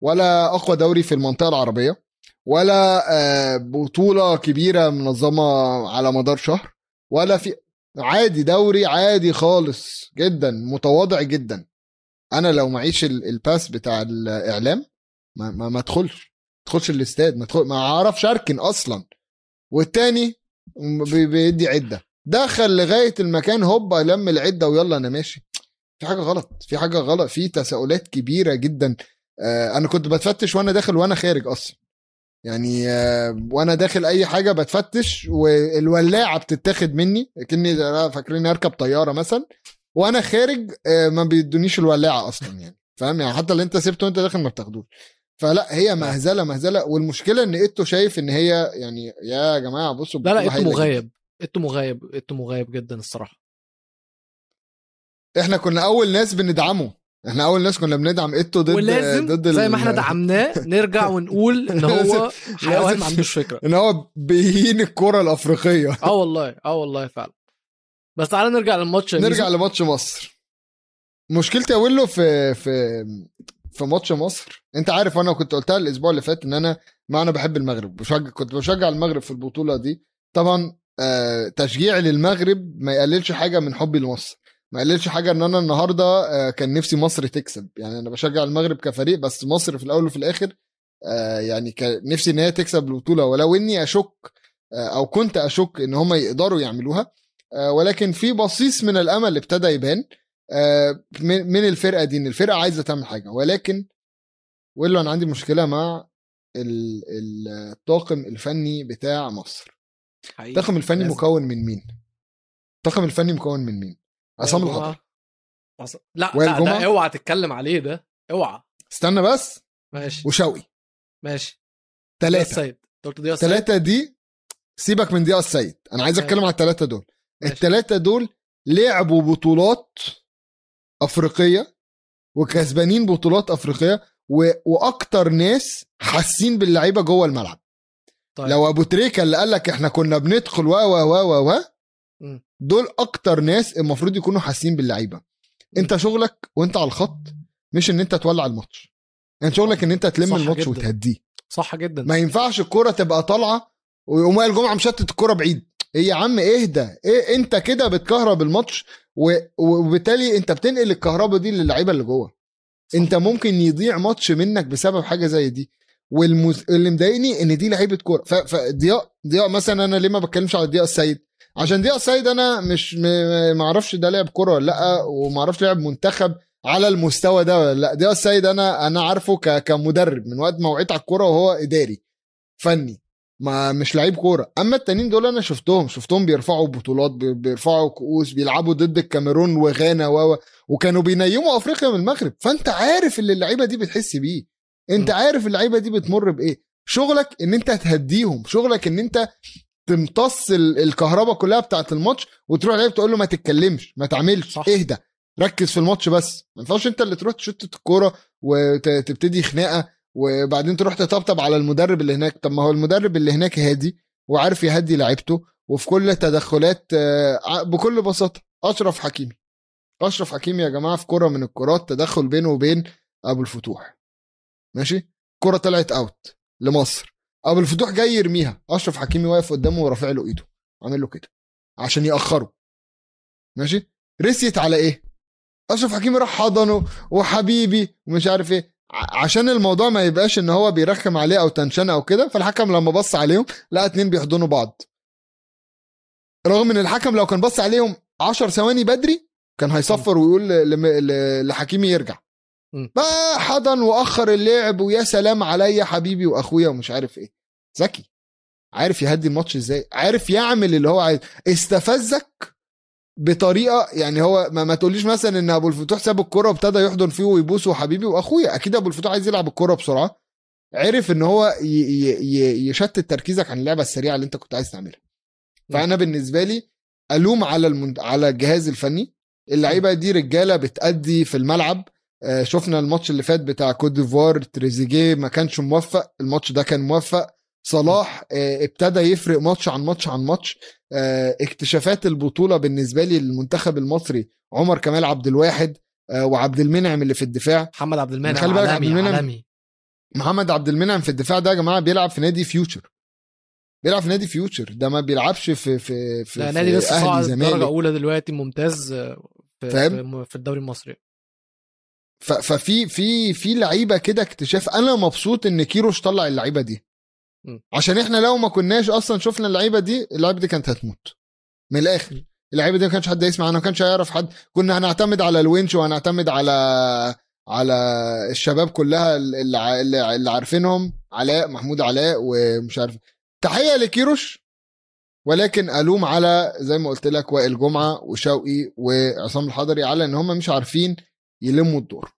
ولا أقوى دوري في المنطقة العربية ولا آه، بطولة كبيرة منظمة على مدار شهر ولا في عادي دوري عادي خالص جدا متواضع جدا. أنا لو معيش ال- ال pass بتاع الإعلام ما ما, ما أدخلش ما أدخلش الاستاد ما أدخل ما أعرفش اركن أصلا. والتاني بي- بيدي عدة. دخل لغاية المكان هوبا لم العدة ويلا أنا ماشي. في حاجة غلط في حاجة غلط في تساؤلات كبيرة جدا. آه، أنا كنت بتفتش وأنا داخل وأنا خارج أصلا. يعني آه، وأنا داخل أي حاجة بتفتش والولاعة بتتاخد مني كني فاكرين أركب طيارة مثلا وأنا خارج آه، ما بيدونيش الولاعة أصلا يعني. فاهم؟ يعني حتى اللي أنت سبته وأنت داخل ما بتاخدوش. فلا هي مهزلة مهزلة. والمشكلة إن إيتو شايف إن هي يعني يا جماعة بصوا لا لا إيتو. مغيب. ايتو مغيب ايتو مغيب جدا الصراحة. إحنا كنا أول ناس بندعمه. إحنا أول ناس كنا بندعم إيتو ضد ولازم ضد زي ما إحنا دعمناه نرجع ونقول إن هو حيوان ما عندوش فكرة. إن هو بيهين الكرة الأفريقية. آه والله آه والله فعلا. بس تعالى نرجع للماتش نرجع. لماتش مصر. مشكلتي يا ويلو في في في ماتش مصر. أنت عارف وأنا كنت قلتها الأسبوع اللي فات إن أنا ما أنا بحب المغرب بشجع كنت بشجع المغرب في البطولة دي. طبعا آه، تشجيعي للمغرب ما يقللش حاجة من حبي لمصر. ما يقللش حاجة إن أنا النهارده آه، كان نفسي مصر تكسب. يعني أنا بشجع المغرب كفريق بس مصر في الأول وفي الآخر آه، يعني كان نفسي إن هي تكسب البطولة. ولو إني أشك أو كنت أشك إن هم يقدروا يعملوها ولكن في بصيص من الأمل ابتدى يبان من الفرقة دي إن الفرقة عايزة تعمل حاجة. ولكن ويلو أنا عندي مشكلة مع ال- ال- الطاقم الفني بتاع مصر. حقيقي. الطاقم الفني لازم. مكون من مين الطاقم الفني مكون من مين عصام الخضر. عص- لا لا؟ ده اوعى تتكلم عليه ده اوعى استنى بس ماشي وشوقي ماشي السيد ثلاثة دي سيبك من ضياء السيد أنا عايز. أتكلم على الثلاثه دول ماشي. الثلاثه دول لعبوا بطولات أفريقية وكسبانين بطولات أفريقية و... وأكتر ناس حاسين باللعيبة جوه الملعب طيب. لو أبو تريكة اللي قال لك إحنا كنا بندخل و و و و. دول أكتر ناس المفروض يكونوا حاسين باللعيبة. أنت شغلك وأنت على الخط مش إن أنت تولع الماتش. انت شغلك إن أنت تلم الماتش. وتهديه. صح جدا. ما ينفعش الكرة تبقى طالعة ويقوم وائل جمعه مشتت الكرة بعيد. إيه يا عم اهدى. إيه أنت كده بتكهرب الماتش وبالتالي أنت بتنقل الكهرباء دي للعيبة اللي جوه. أنت ممكن يضيع ماتش منك بسبب حاجة زي دي. والمز... اللي مضايقني إن دي لعيبة كورة. ف... فضياء ضياء مثلا أنا ليه ما بتكلمش على ضياء السيد؟ عشان ضياء السيد أنا مش م... ما أعرفش ده لعب كورة ولا لأ وما أعرفش لعب منتخب على المستوى ده ولا لأ. ضياء السيد أنا أنا عارفه ك... كمدرب من وقت ما وعيت على الكورة وهو إداري فني ما مش لعيب كورة. أما التانيين دول أنا شفتهم شفتهم بيرفعوا بطولات بي- بيرفعوا كؤوس بيلعبوا ضد الكاميرون وغانا و وكانوا بينيموا أفريقيا من المغرب. فأنت عارف اللي اللعيبة دي بتحس بيه. انت م. عارف اللعيبة دي بتمر بإيه؟ شغلك إن أنت تهديهم شغلك إن أنت تمتص ال- الكهرباء كلها بتاعت الماتش وتروح لعيب تقول له ما تتكلمش ما تعملش صح. اهدى ركز في الماتش بس. ما ينفعش أنت اللي تروح تشتت الكورة وتبتدي خناقة وبعدين تروح تطبطب على المدرب اللي هناك. طب ما هو المدرب اللي هناك هادي وعارف يهدي لعيبته وفي كل تدخلات آه، بكل بساطة. أشرف حكيمي. أشرف حكيمي يا جماعة في كرة من الكرات تدخل بينه وبين أبو الفتوح. ماشي؟ كرة طلعت اوت لمصر. ابو الفتوح جاي يرميها. أشرف حكيمي واقف قدامه ورافع له إيده. عامل له كده. عشان يأخره. ماشي؟ رسيت على إيه؟ أشرف حكيمي راح حضنه وحبيبي ومش عارف إيه. عشان الموضوع ما يبقاش إن هو بيرخم عليه أو تنشن أو كده فالحكم لما بص عليهم لقى اتنين بيحضنوا بعض. رغم إن الحكم لو كان بص عليهم 10 ثواني بدري كان هيصفر ويقول لحكيمي يرجع. بقى حضن وأخر اللعب ويا سلام عليا حبيبي وأخويا ومش عارف إيه. ذكي. عارف يهدي الماتش إزاي؟ عارف يعمل اللي هو عايز. استفزك بطريقة يعني هو ما, ما تقوليش مثلا إن أبو الفتوح ساب الكرة وابتدى يحضن فيه ويبوسه حبيبي وأخويا. أكيد أبو الفتوح عايز يلعب الكرة بسرعة. عرف إن هو يشتت تركيزك عن اللعبة السريعة اللي أنت كنت عايز تعملها. فأنا بالنسبة لي ألوم على المنت... على الجهاز الفني. اللعيبة دي رجالة بتأدي في الملعب. شفنا الماتش اللي فات بتاع كوت ديفوار تريزيجيه ما كانش موفق الماتش ده كان موفق. صلاح آه، ابتدى يفرق ماتش عن ماتش عن ماتش. آه، اكتشافات البطولة بالنسبة لي للمنتخب المصري عمر كمال عبد الواحد وعبد المنعم اللي في الدفاع. محمد عبد المنعم خلي بالك عبد المنعم عالمي. محمد عبد المنعم في الدفاع ده يا جماعة بيلعب في نادي فيوتشر بيلعب في نادي فيوتشر ده ما بيلعبش في في في لا نادي لسه صاعد درجة أولى دلوقتي ممتاز في, فاهم؟ في الدوري المصري. ففي في في لعيبة كده اكتشاف. أنا مبسوط إن كيروش طلع اللعيبة دي. عشان إحنا لو ما كناش أصلا شفنا اللعيبة دي اللعيبة دي كانت هتموت. من الآخر. اللعيبة دي ما كانش حد يسمع عنها ما كانش هيعرف حد. كنا هنعتمد على الونش وهنعتمد على على الشباب كلها اللي, اللي عارفينهم. علاء محمود علاء ومش عارف. تحية لكيروش. ولكن ألوم على زي ما قلت لك وائل جمعة وشوقي وعصام الحضري على إن هم مش عارفين يلموا الدور.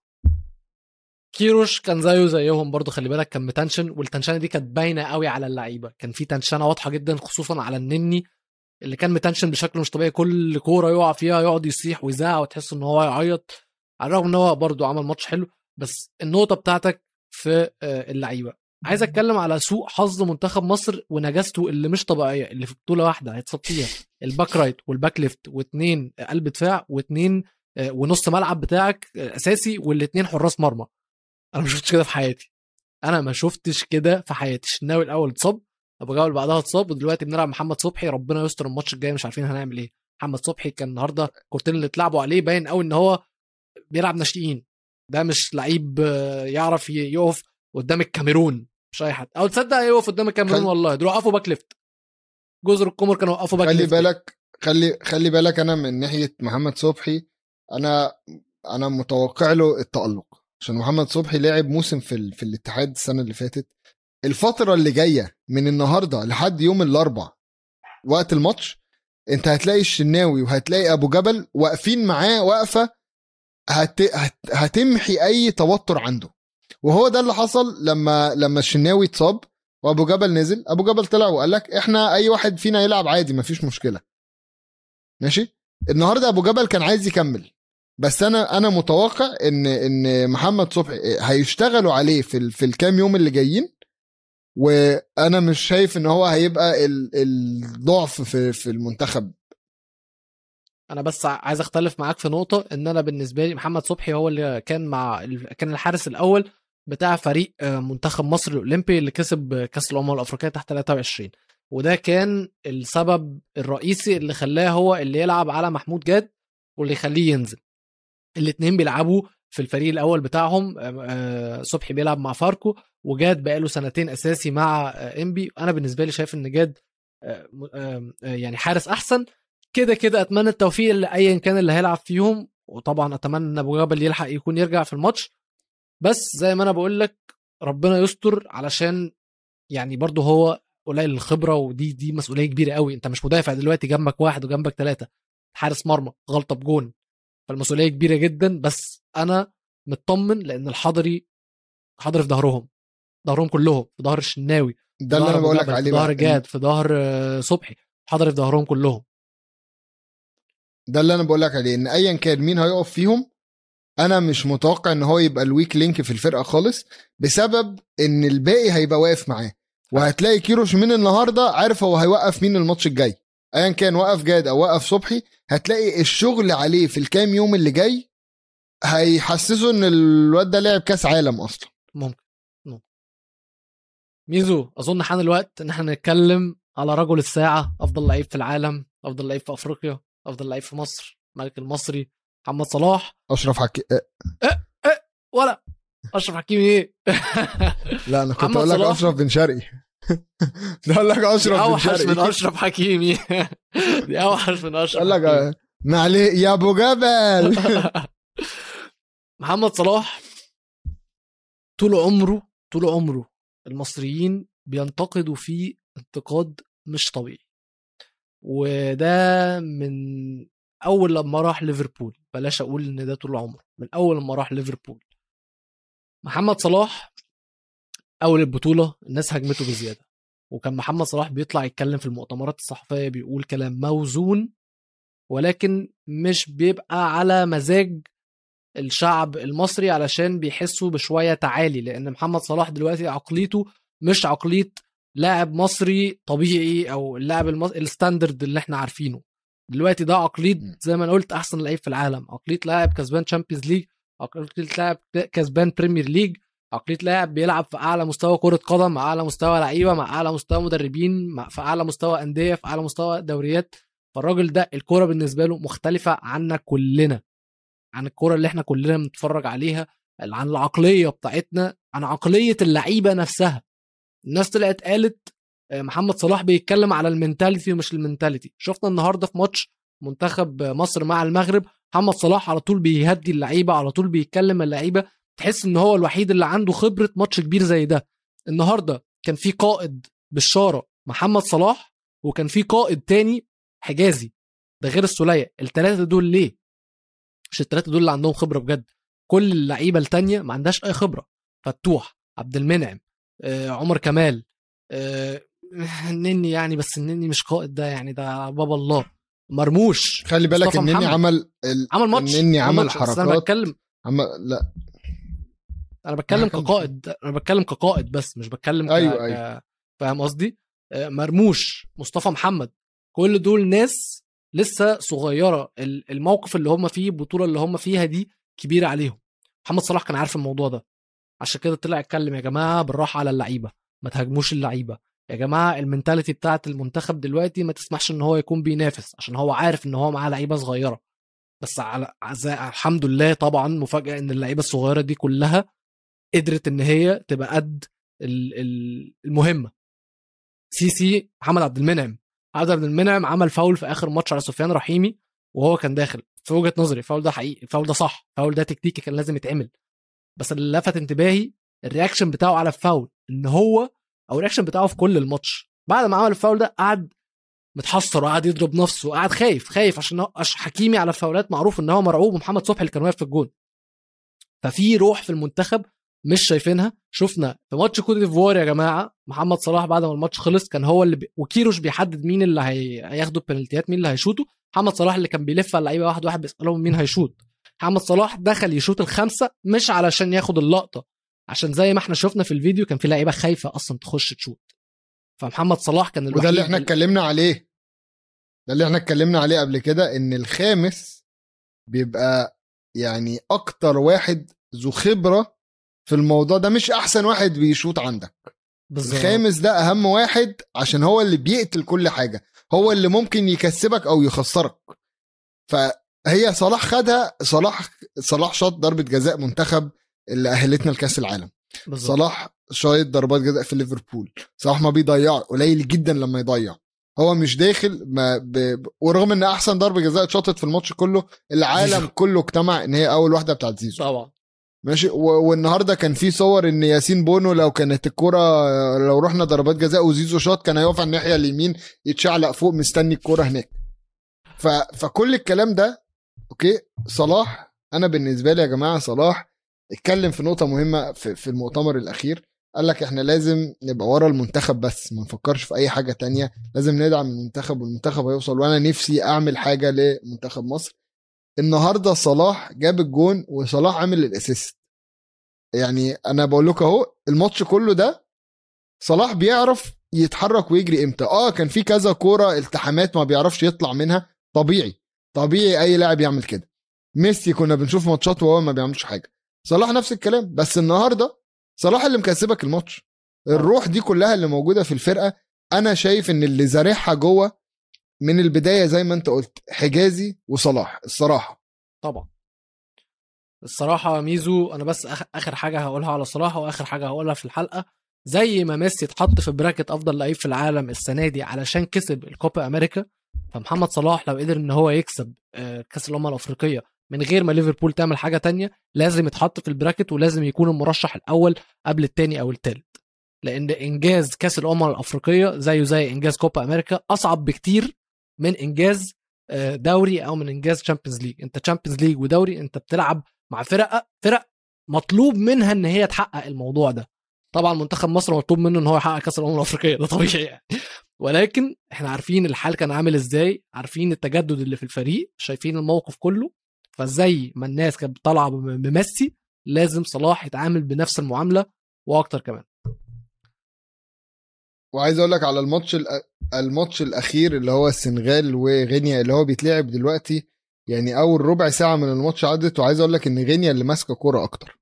كيروش كان زيه زيهم برضه خلي بالك كان متنشن والتنشنة دي كانت باينة قوي على اللعيبة. كان في تنشنة واضحة جدا خصوصا على النني اللي كان متنشن بشكل مش طبيعي. كل كورة يقع فيها يقعد يصيح ويزعق وتحس إن هو يعيط على الرغم إن هو برضه عمل ماتش حلو. بس النقطة بتاعتك في آه، اللعيبة. عايز أتكلم على سوء حظ منتخب مصر ونجاسته اللي مش طبيعية اللي في بطولة واحدة هيتصاب فيها. ال back right وال back left واثنين قلب دفاع واثنين ونص ملعب بتاعك آه، أساسي والاثنين حراس مرمى. أنا ما شفتش كده في حياتي. أنا ما شفتش كده في حياتي. الشناوي الأول اتصاب ابو جابر بعدها اتصاب ودلوقتي بنلعب محمد صبحي. ربنا يستر الماتش الجاي مش عارفين هنعمل إيه. محمد صبحي كان النهارده الكورتين اللي اتلعبوا عليه باين قوي إن هو بيلعب ناشئين. ده مش لعيب آه، يعرف يقف قدام الكاميرون. مش أي حد. أو تصدق يقف قدام الكاميرون والله. دول وقفوا back left. جزر القمر كانوا وقفوا back خلي بالك خلي خلي بالك أنا من ناحية محمد صبحي أنا أنا متوقع له التألق. عشان محمد صبحي لعب موسم في ال... في الاتحاد السنة اللي فاتت. الفترة اللي جاية من النهارده لحد يوم الأربع وقت الماتش أنت هتلاقي الشناوي وهتلاقي أبو جبل واقفين معاه وقفه هت... هت... هتمحي أي توتر عنده. وهو ده اللي حصل لما لما الشناوي اتصاب وأبو جبل نزل. أبو جبل طلع وقال لك إحنا أي واحد فينا يلعب عادي مفيش مشكلة. ماشي؟ النهارده أبو جبل كان عايز يكمل. بس أنا أنا متوقع إن إن محمد صبحي هيشتغلوا عليه في في الكام يوم اللي جايين وأنا مش شايف إن هو هيبقى الضعف في في المنتخب. أنا بس عايز أختلف معاك في نقطة إن أنا بالنسبة لي محمد صبحي هو اللي كان مع كان الحارس الأول بتاع فريق آه، منتخب مصر الأولمبي اللي كسب كأس الأمم الأفريقية تحت 23 وده كان السبب الرئيسي اللي خلاه هو اللي يلعب على محمود جاد واللي يخليه ينزل. الاثنين بيلعبوا في الفريق الأول بتاعهم آه، صبحي بيلعب مع فاركو وجاد بقاله سنتين أساسي مع آه، إنبي. أنا بالنسبة لي شايف إن جاد يعني حارس أحسن. كده كده أتمنى التوفيق لايا كان اللي هيلعب فيهم وطبعا أتمنى إن أبو جبل يلحق يكون يرجع في الماتش. بس زي ما أنا بقول لك ربنا يستر علشان يعني برضه هو قليل الخبرة ودي دي مسؤولية كبيرة قوي أنت مش مدافع دلوقتي جنبك واحد وجنبك ثلاثة حارس مرمى غلطة بجون. فالمسؤولية كبيرة جدا بس أنا مطمن لأن الحضري حضري في ظهرهم ظهرهم كلهم في ظهر الشناوي ده اللي أنا بقول لك عليه في ظهر جاد في ظهر صبحي حضري في ظهرهم كلهم. ده اللي أنا بقول لك عليه إن ايا كان مين هيقف فيهم أنا مش متوقع إن هو يبقى ال weak link في الفرقة خالص بسبب إن الباقي هيبقى واقف معاه وهتلاقي كيروش من النهارده عارف هو هيوقف مين الماتش الجاي. ايا كان وقف جبل أو وقف صبحي هتلاقي الشغل عليه في الكام يوم اللي جاي هيحسسه إن الواد ده لعب كأس عالم أصلا. ممكن. ممكن. ميزو أظن حان الوقت إن إحنا نتكلم على رجل الساعة أفضل لعيب في العالم أفضل لعيب في أفريقيا أفضل لعيب في مصر الملك المصري محمد صلاح. أشرف حكي ولا. أشرف حكيمي إيه؟ لا أنا كنت أقول لك. أشرف بن شرقي. ده أقول لك أشرف أوحش من أشرف حكيمي. دي أوحش من أشرف أقول لك معليه يا أبو جبل. محمد صلاح طول عمره طول عمره المصريين بينتقدوا فيه انتقاد مش طبيعي. وده من أول لما راح ليفربول. بلاش أقول إن ده طول عمره. من أول لما راح ليفربول. محمد صلاح أول البطولة الناس هجمته بزيادة. وكان محمد صلاح بيطلع يتكلم في المؤتمرات الصحفية بيقول كلام موزون ولكن مش بيبقى على مزاج الشعب المصري علشان بيحسوا بشوية تعالي لأن محمد صلاح دلوقتي عقليته مش عقلية لاعب مصري طبيعي أو اللاعب المص... ال standard اللي إحنا عارفينه. دلوقتي ده عقلية. زي ما أنا قلت أحسن لعيب في العالم. عقلية لاعب كسبان Champions League عقلية لاعب كسبان Premier League عقلية لاعب بيلعب في أعلى مستوى كرة قدم مع أعلى مستوى لعيبة مع أعلى مستوى مدربين مع في أعلى مستوى أندية في أعلى مستوى دوريات. فالراجل ده الكوره بالنسبة له مختلفة عنا كلنا عن الكوره اللي إحنا كلنا بنتفرج عليها عن العقلية بتاعتنا عن عقلية اللعيبة نفسها. الناس طلعت قالت آه، محمد صلاح بيتكلم على ال mentality ومش ال mentality شفنا النهارده في ماتش منتخب مصر مع المغرب محمد صلاح على طول بيهدي اللعيبة على طول بيتكلم اللعيبة. تحس إن هو الوحيد اللي عنده خبرة ماتش كبير زي ده. النهارده كان في قائد بالشارة محمد صلاح وكان في قائد تاني حجازي. ده غير السوليه الثلاثة دول ليه؟ مش الثلاثة دول اللي عندهم خبرة بجد. كل اللعيبة التانية ما عندهاش أي خبرة. فتوح عبد المنعم آه، عمر كمال آه، النني يعني بس النني مش قائد ده يعني ده بابا الله. مرموش. خلي بالك محمد. عمل ال... عمل ماتش. انني عمل ماتش، بس أنا حركات. بتكلم عمل لا. أنا بتكلم كقائد أنا بتكلم كقائد بس مش بتكلم ك... أيوة، ك... أيوة. فاهم قصدي آه، مرموش مصطفى محمد كل دول ناس لسه صغيرة ال- الموقف اللي هم فيه البطولة اللي هم فيها دي كبيرة عليهم محمد صلاح كان عارف الموضوع ده عشان كده طلع اتكلم يا جماعة بالراحة على اللعيبة ما تهاجموش اللعيبة يا جماعة المنتاليتي بتاعت المنتخب دلوقتي ما تسمحش إن هو يكون بينافس عشان هو عارف إن هو معاه لعيبة صغيرة بس على. الحمد لله طبعا مفاجأة إن اللعيبة الصغيرة دي كلها قدرت إن هي تبقى قد ال- ال- المهمة. سي سي محمد عبد المنعم. عبد المنعم عمل فاول في آخر ماتش على سفيان رحيمي وهو كان داخل. في وجهة نظري الفاول ده حقيقي الفاول ده صح الفاول ده تكتيكي كان لازم يتعمل. بس اللي لفت انتباهي ال reaction بتاعه على الفاول إن هو أو ال reaction بتاعه في كل الماتش. بعد ما عمل الفاول ده قعد متحسر وقعد يضرب نفسه وقعد خايف خايف عشان حكيمي على الفاولات معروف إن هو مرعوب ومحمد صبحي اللي كان واقف في الجون. ففي روح في المنتخب مش شايفينها. شفنا في ماتش كوت ديفوار يا جماعة محمد صلاح بعد ما الماتش خلص كان هو اللي بي... وكيروش بيحدد مين اللي هي... هياخدوا البنالتيات مين اللي هيشوطوا. محمد صلاح اللي كان بيلف على اللعيبة واحد واحد بيسألهم مين هيشوط. محمد صلاح دخل يشوط الخمسة مش علشان ياخد اللقطة. عشان زي ما إحنا شفنا في الفيديو كان في لعيبة خايفة أصلا تخش تشوط. فمحمد صلاح كان الوحيد وده اللي إحنا اتكلمنا عليه. ده اللي إحنا اتكلمنا عليه قبل كده إن الخامس بيبقى يعني أكتر واحد ذو خبرة في الموضوع ده مش أحسن واحد بيشوط عندك. بالظبط. الخامس ده أهم واحد عشان هو اللي بيقتل كل حاجة. هو اللي ممكن يكسبك أو يخسرك. فهي صلاح خدها صلاح صلاح شاط ضربة جزاء منتخب اللي أهلتنا لكأس العالم. بالظبط. صلاح شايط ضربات جزاء في ليفربول. صلاح ما بيضيع قليل جدا لما يضيع. هو مش داخل ما ب... ورغم إن أحسن ضربة جزاء اتشاطت في الماتش كله العالم. كله اجتمع إن هي أول واحدة بتاعت زيزو. طبعا. ماشي. والنهارده كان في صور إن ياسين بونو لو كانت الكرة لو رحنا ضربات جزاء وزيزو شاط كان هيقف على الناحية اليمين يتشعلق فوق مستني الكرة هناك. ف... فكل الكلام ده okay. صلاح أنا بالنسبة لي يا جماعة صلاح اتكلم في نقطة مهمة في, في المؤتمر الأخير. قال لك إحنا لازم نبقى ورا المنتخب بس ما نفكرش في أي حاجة تانية. لازم ندعم المنتخب والمنتخب هيوصل وأنا نفسي أعمل حاجة لمنتخب مصر. النهارده صلاح جاب الجون وصلاح عامل الأسيست. يعني أنا بقول لك أهو الماتش كله ده صلاح بيعرف يتحرك ويجري إمتى. آه كان في كذا كورة التحامات ما بيعرفش يطلع منها. طبيعي طبيعي أي لاعب يعمل كده. ميسي كنا بنشوف ماتشات وهو ما بيعملش حاجة. صلاح نفس الكلام بس النهارده صلاح اللي مكسبك الماتش. الروح دي كلها اللي موجودة في الفرقة. أنا شايف إن اللي زارعها جوه من البداية زي ما انت قلت حجازي وصلاح الصراحة. طبعا. الصراحة ميزو أنا بس آخر حاجة هقولها على صلاح وآخر حاجة هقولها في الحلقة. زي ما ميسي اتحط في bracket أفضل لعيب في العالم السنة دي علشان كسب الكوبا أمريكا فمحمد صلاح لو قدر إن هو يكسب آه، كأس الأمم الأفريقية من غير ما ليفربول تعمل حاجة تانية لازم يتحط في ال bracket ولازم يكون المرشح الأول قبل التاني أو التالت. لأن إنجاز كأس الأمم الأفريقية زيه زي إنجاز كوبا أمريكا أصعب بكتير من إنجاز آه، دوري أو من إنجاز Champions League أنت Champions League ودوري أنت بتلعب مع فرق فرق مطلوب منها إن هي تحقق الموضوع ده. طبعا منتخب مصر مطلوب منه إن هو يحقق كأس الأمم الأفريقية ده طبيعي يعني. ولكن إحنا عارفين الحال كان عامل إزاي عارفين التجدد اللي في الفريق شايفين الموقف كله. فزي ما الناس كانت طالعه بم- بميسي لازم صلاح يتعامل بنفس المعاملة وأكتر كمان. وعايز أقول لك على الماتش الماتش الأخير اللي هو السنغال وغينيا اللي هو بيتلعب دلوقتي يعني أول ربع ساعة من الماتش عدت وعايز أقول لك إن غينيا اللي ماسكة كورة أكتر.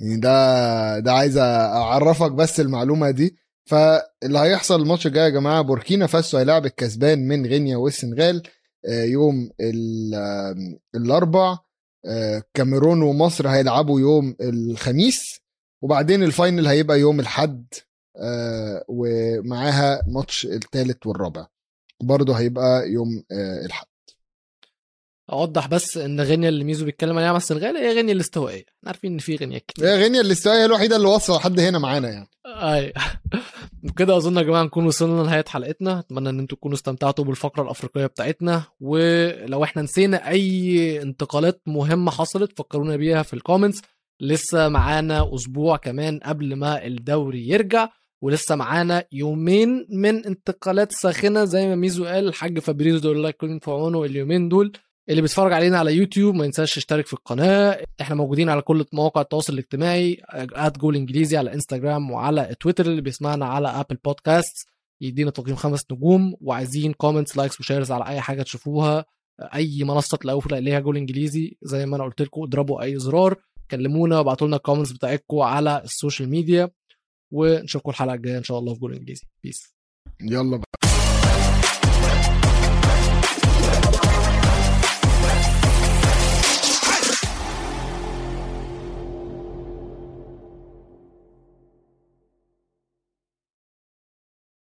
يعني ده ده عايز أعرفك بس المعلومة دي. فاللي هيحصل الماتش الجاي يا جماعة بوركينا فاسو هيلاعب الكسبان من غينيا والسنغال آه، يوم ال- الأربع آه، كاميرون ومصر هيلعبوا يوم الخميس وبعدين ال final هيبقى يوم الحد ومعاها ماتش الثالث والرابع. برضه هيبقى يوم آه، الحد أوضح بس إن غينيا اللي ميزو بيتكلم عليها مع السنغال هي غينيا الاستوائية. إحنا عارفين إن في غينيا كتير. هي غينيا الاستوائية هي الوحيدة اللي واصلة لحد هنا معانا يعني. اي وكده أظن يا جماعة نكون وصلنا لنهاية حلقتنا. أتمنى إن أنتم تكونوا استمتعتوا بالفقرة الأفريقية بتاعتنا. ولو إحنا نسينا أي انتقالات مهمة حصلت فكرونا بيها في ال comments لسه معانا أسبوع كمان قبل ما الدوري يرجع. ولسه معانا يومين من انتقالات ساخنة زي ما ميزو قال الحاج فابريزو دول الله يكون في عونه اليومين دول اللي بيتفرج علينا على يوتيوب ما ينساش يشترك في القناة. إحنا موجودين على كل مواقع التواصل الاجتماعي at جول انجليزي على انستجرام وعلى تويتر اللي بيسمعنا على Apple Podcast يدينا تقييم خمس نجوم وعايزين comments likes و shares على أي حاجة تشوفوها. أي منصة تلاقوا ليها جول انجليزي. زي ما أنا قلت لكم اضربوا أي زرار كلمونا وابعتوا لنا ال comments بتاعتكم على ال social media ونشوفكم الحلقة الجاية إن شاء الله في جول إنجليزي. بيس يلا بقى.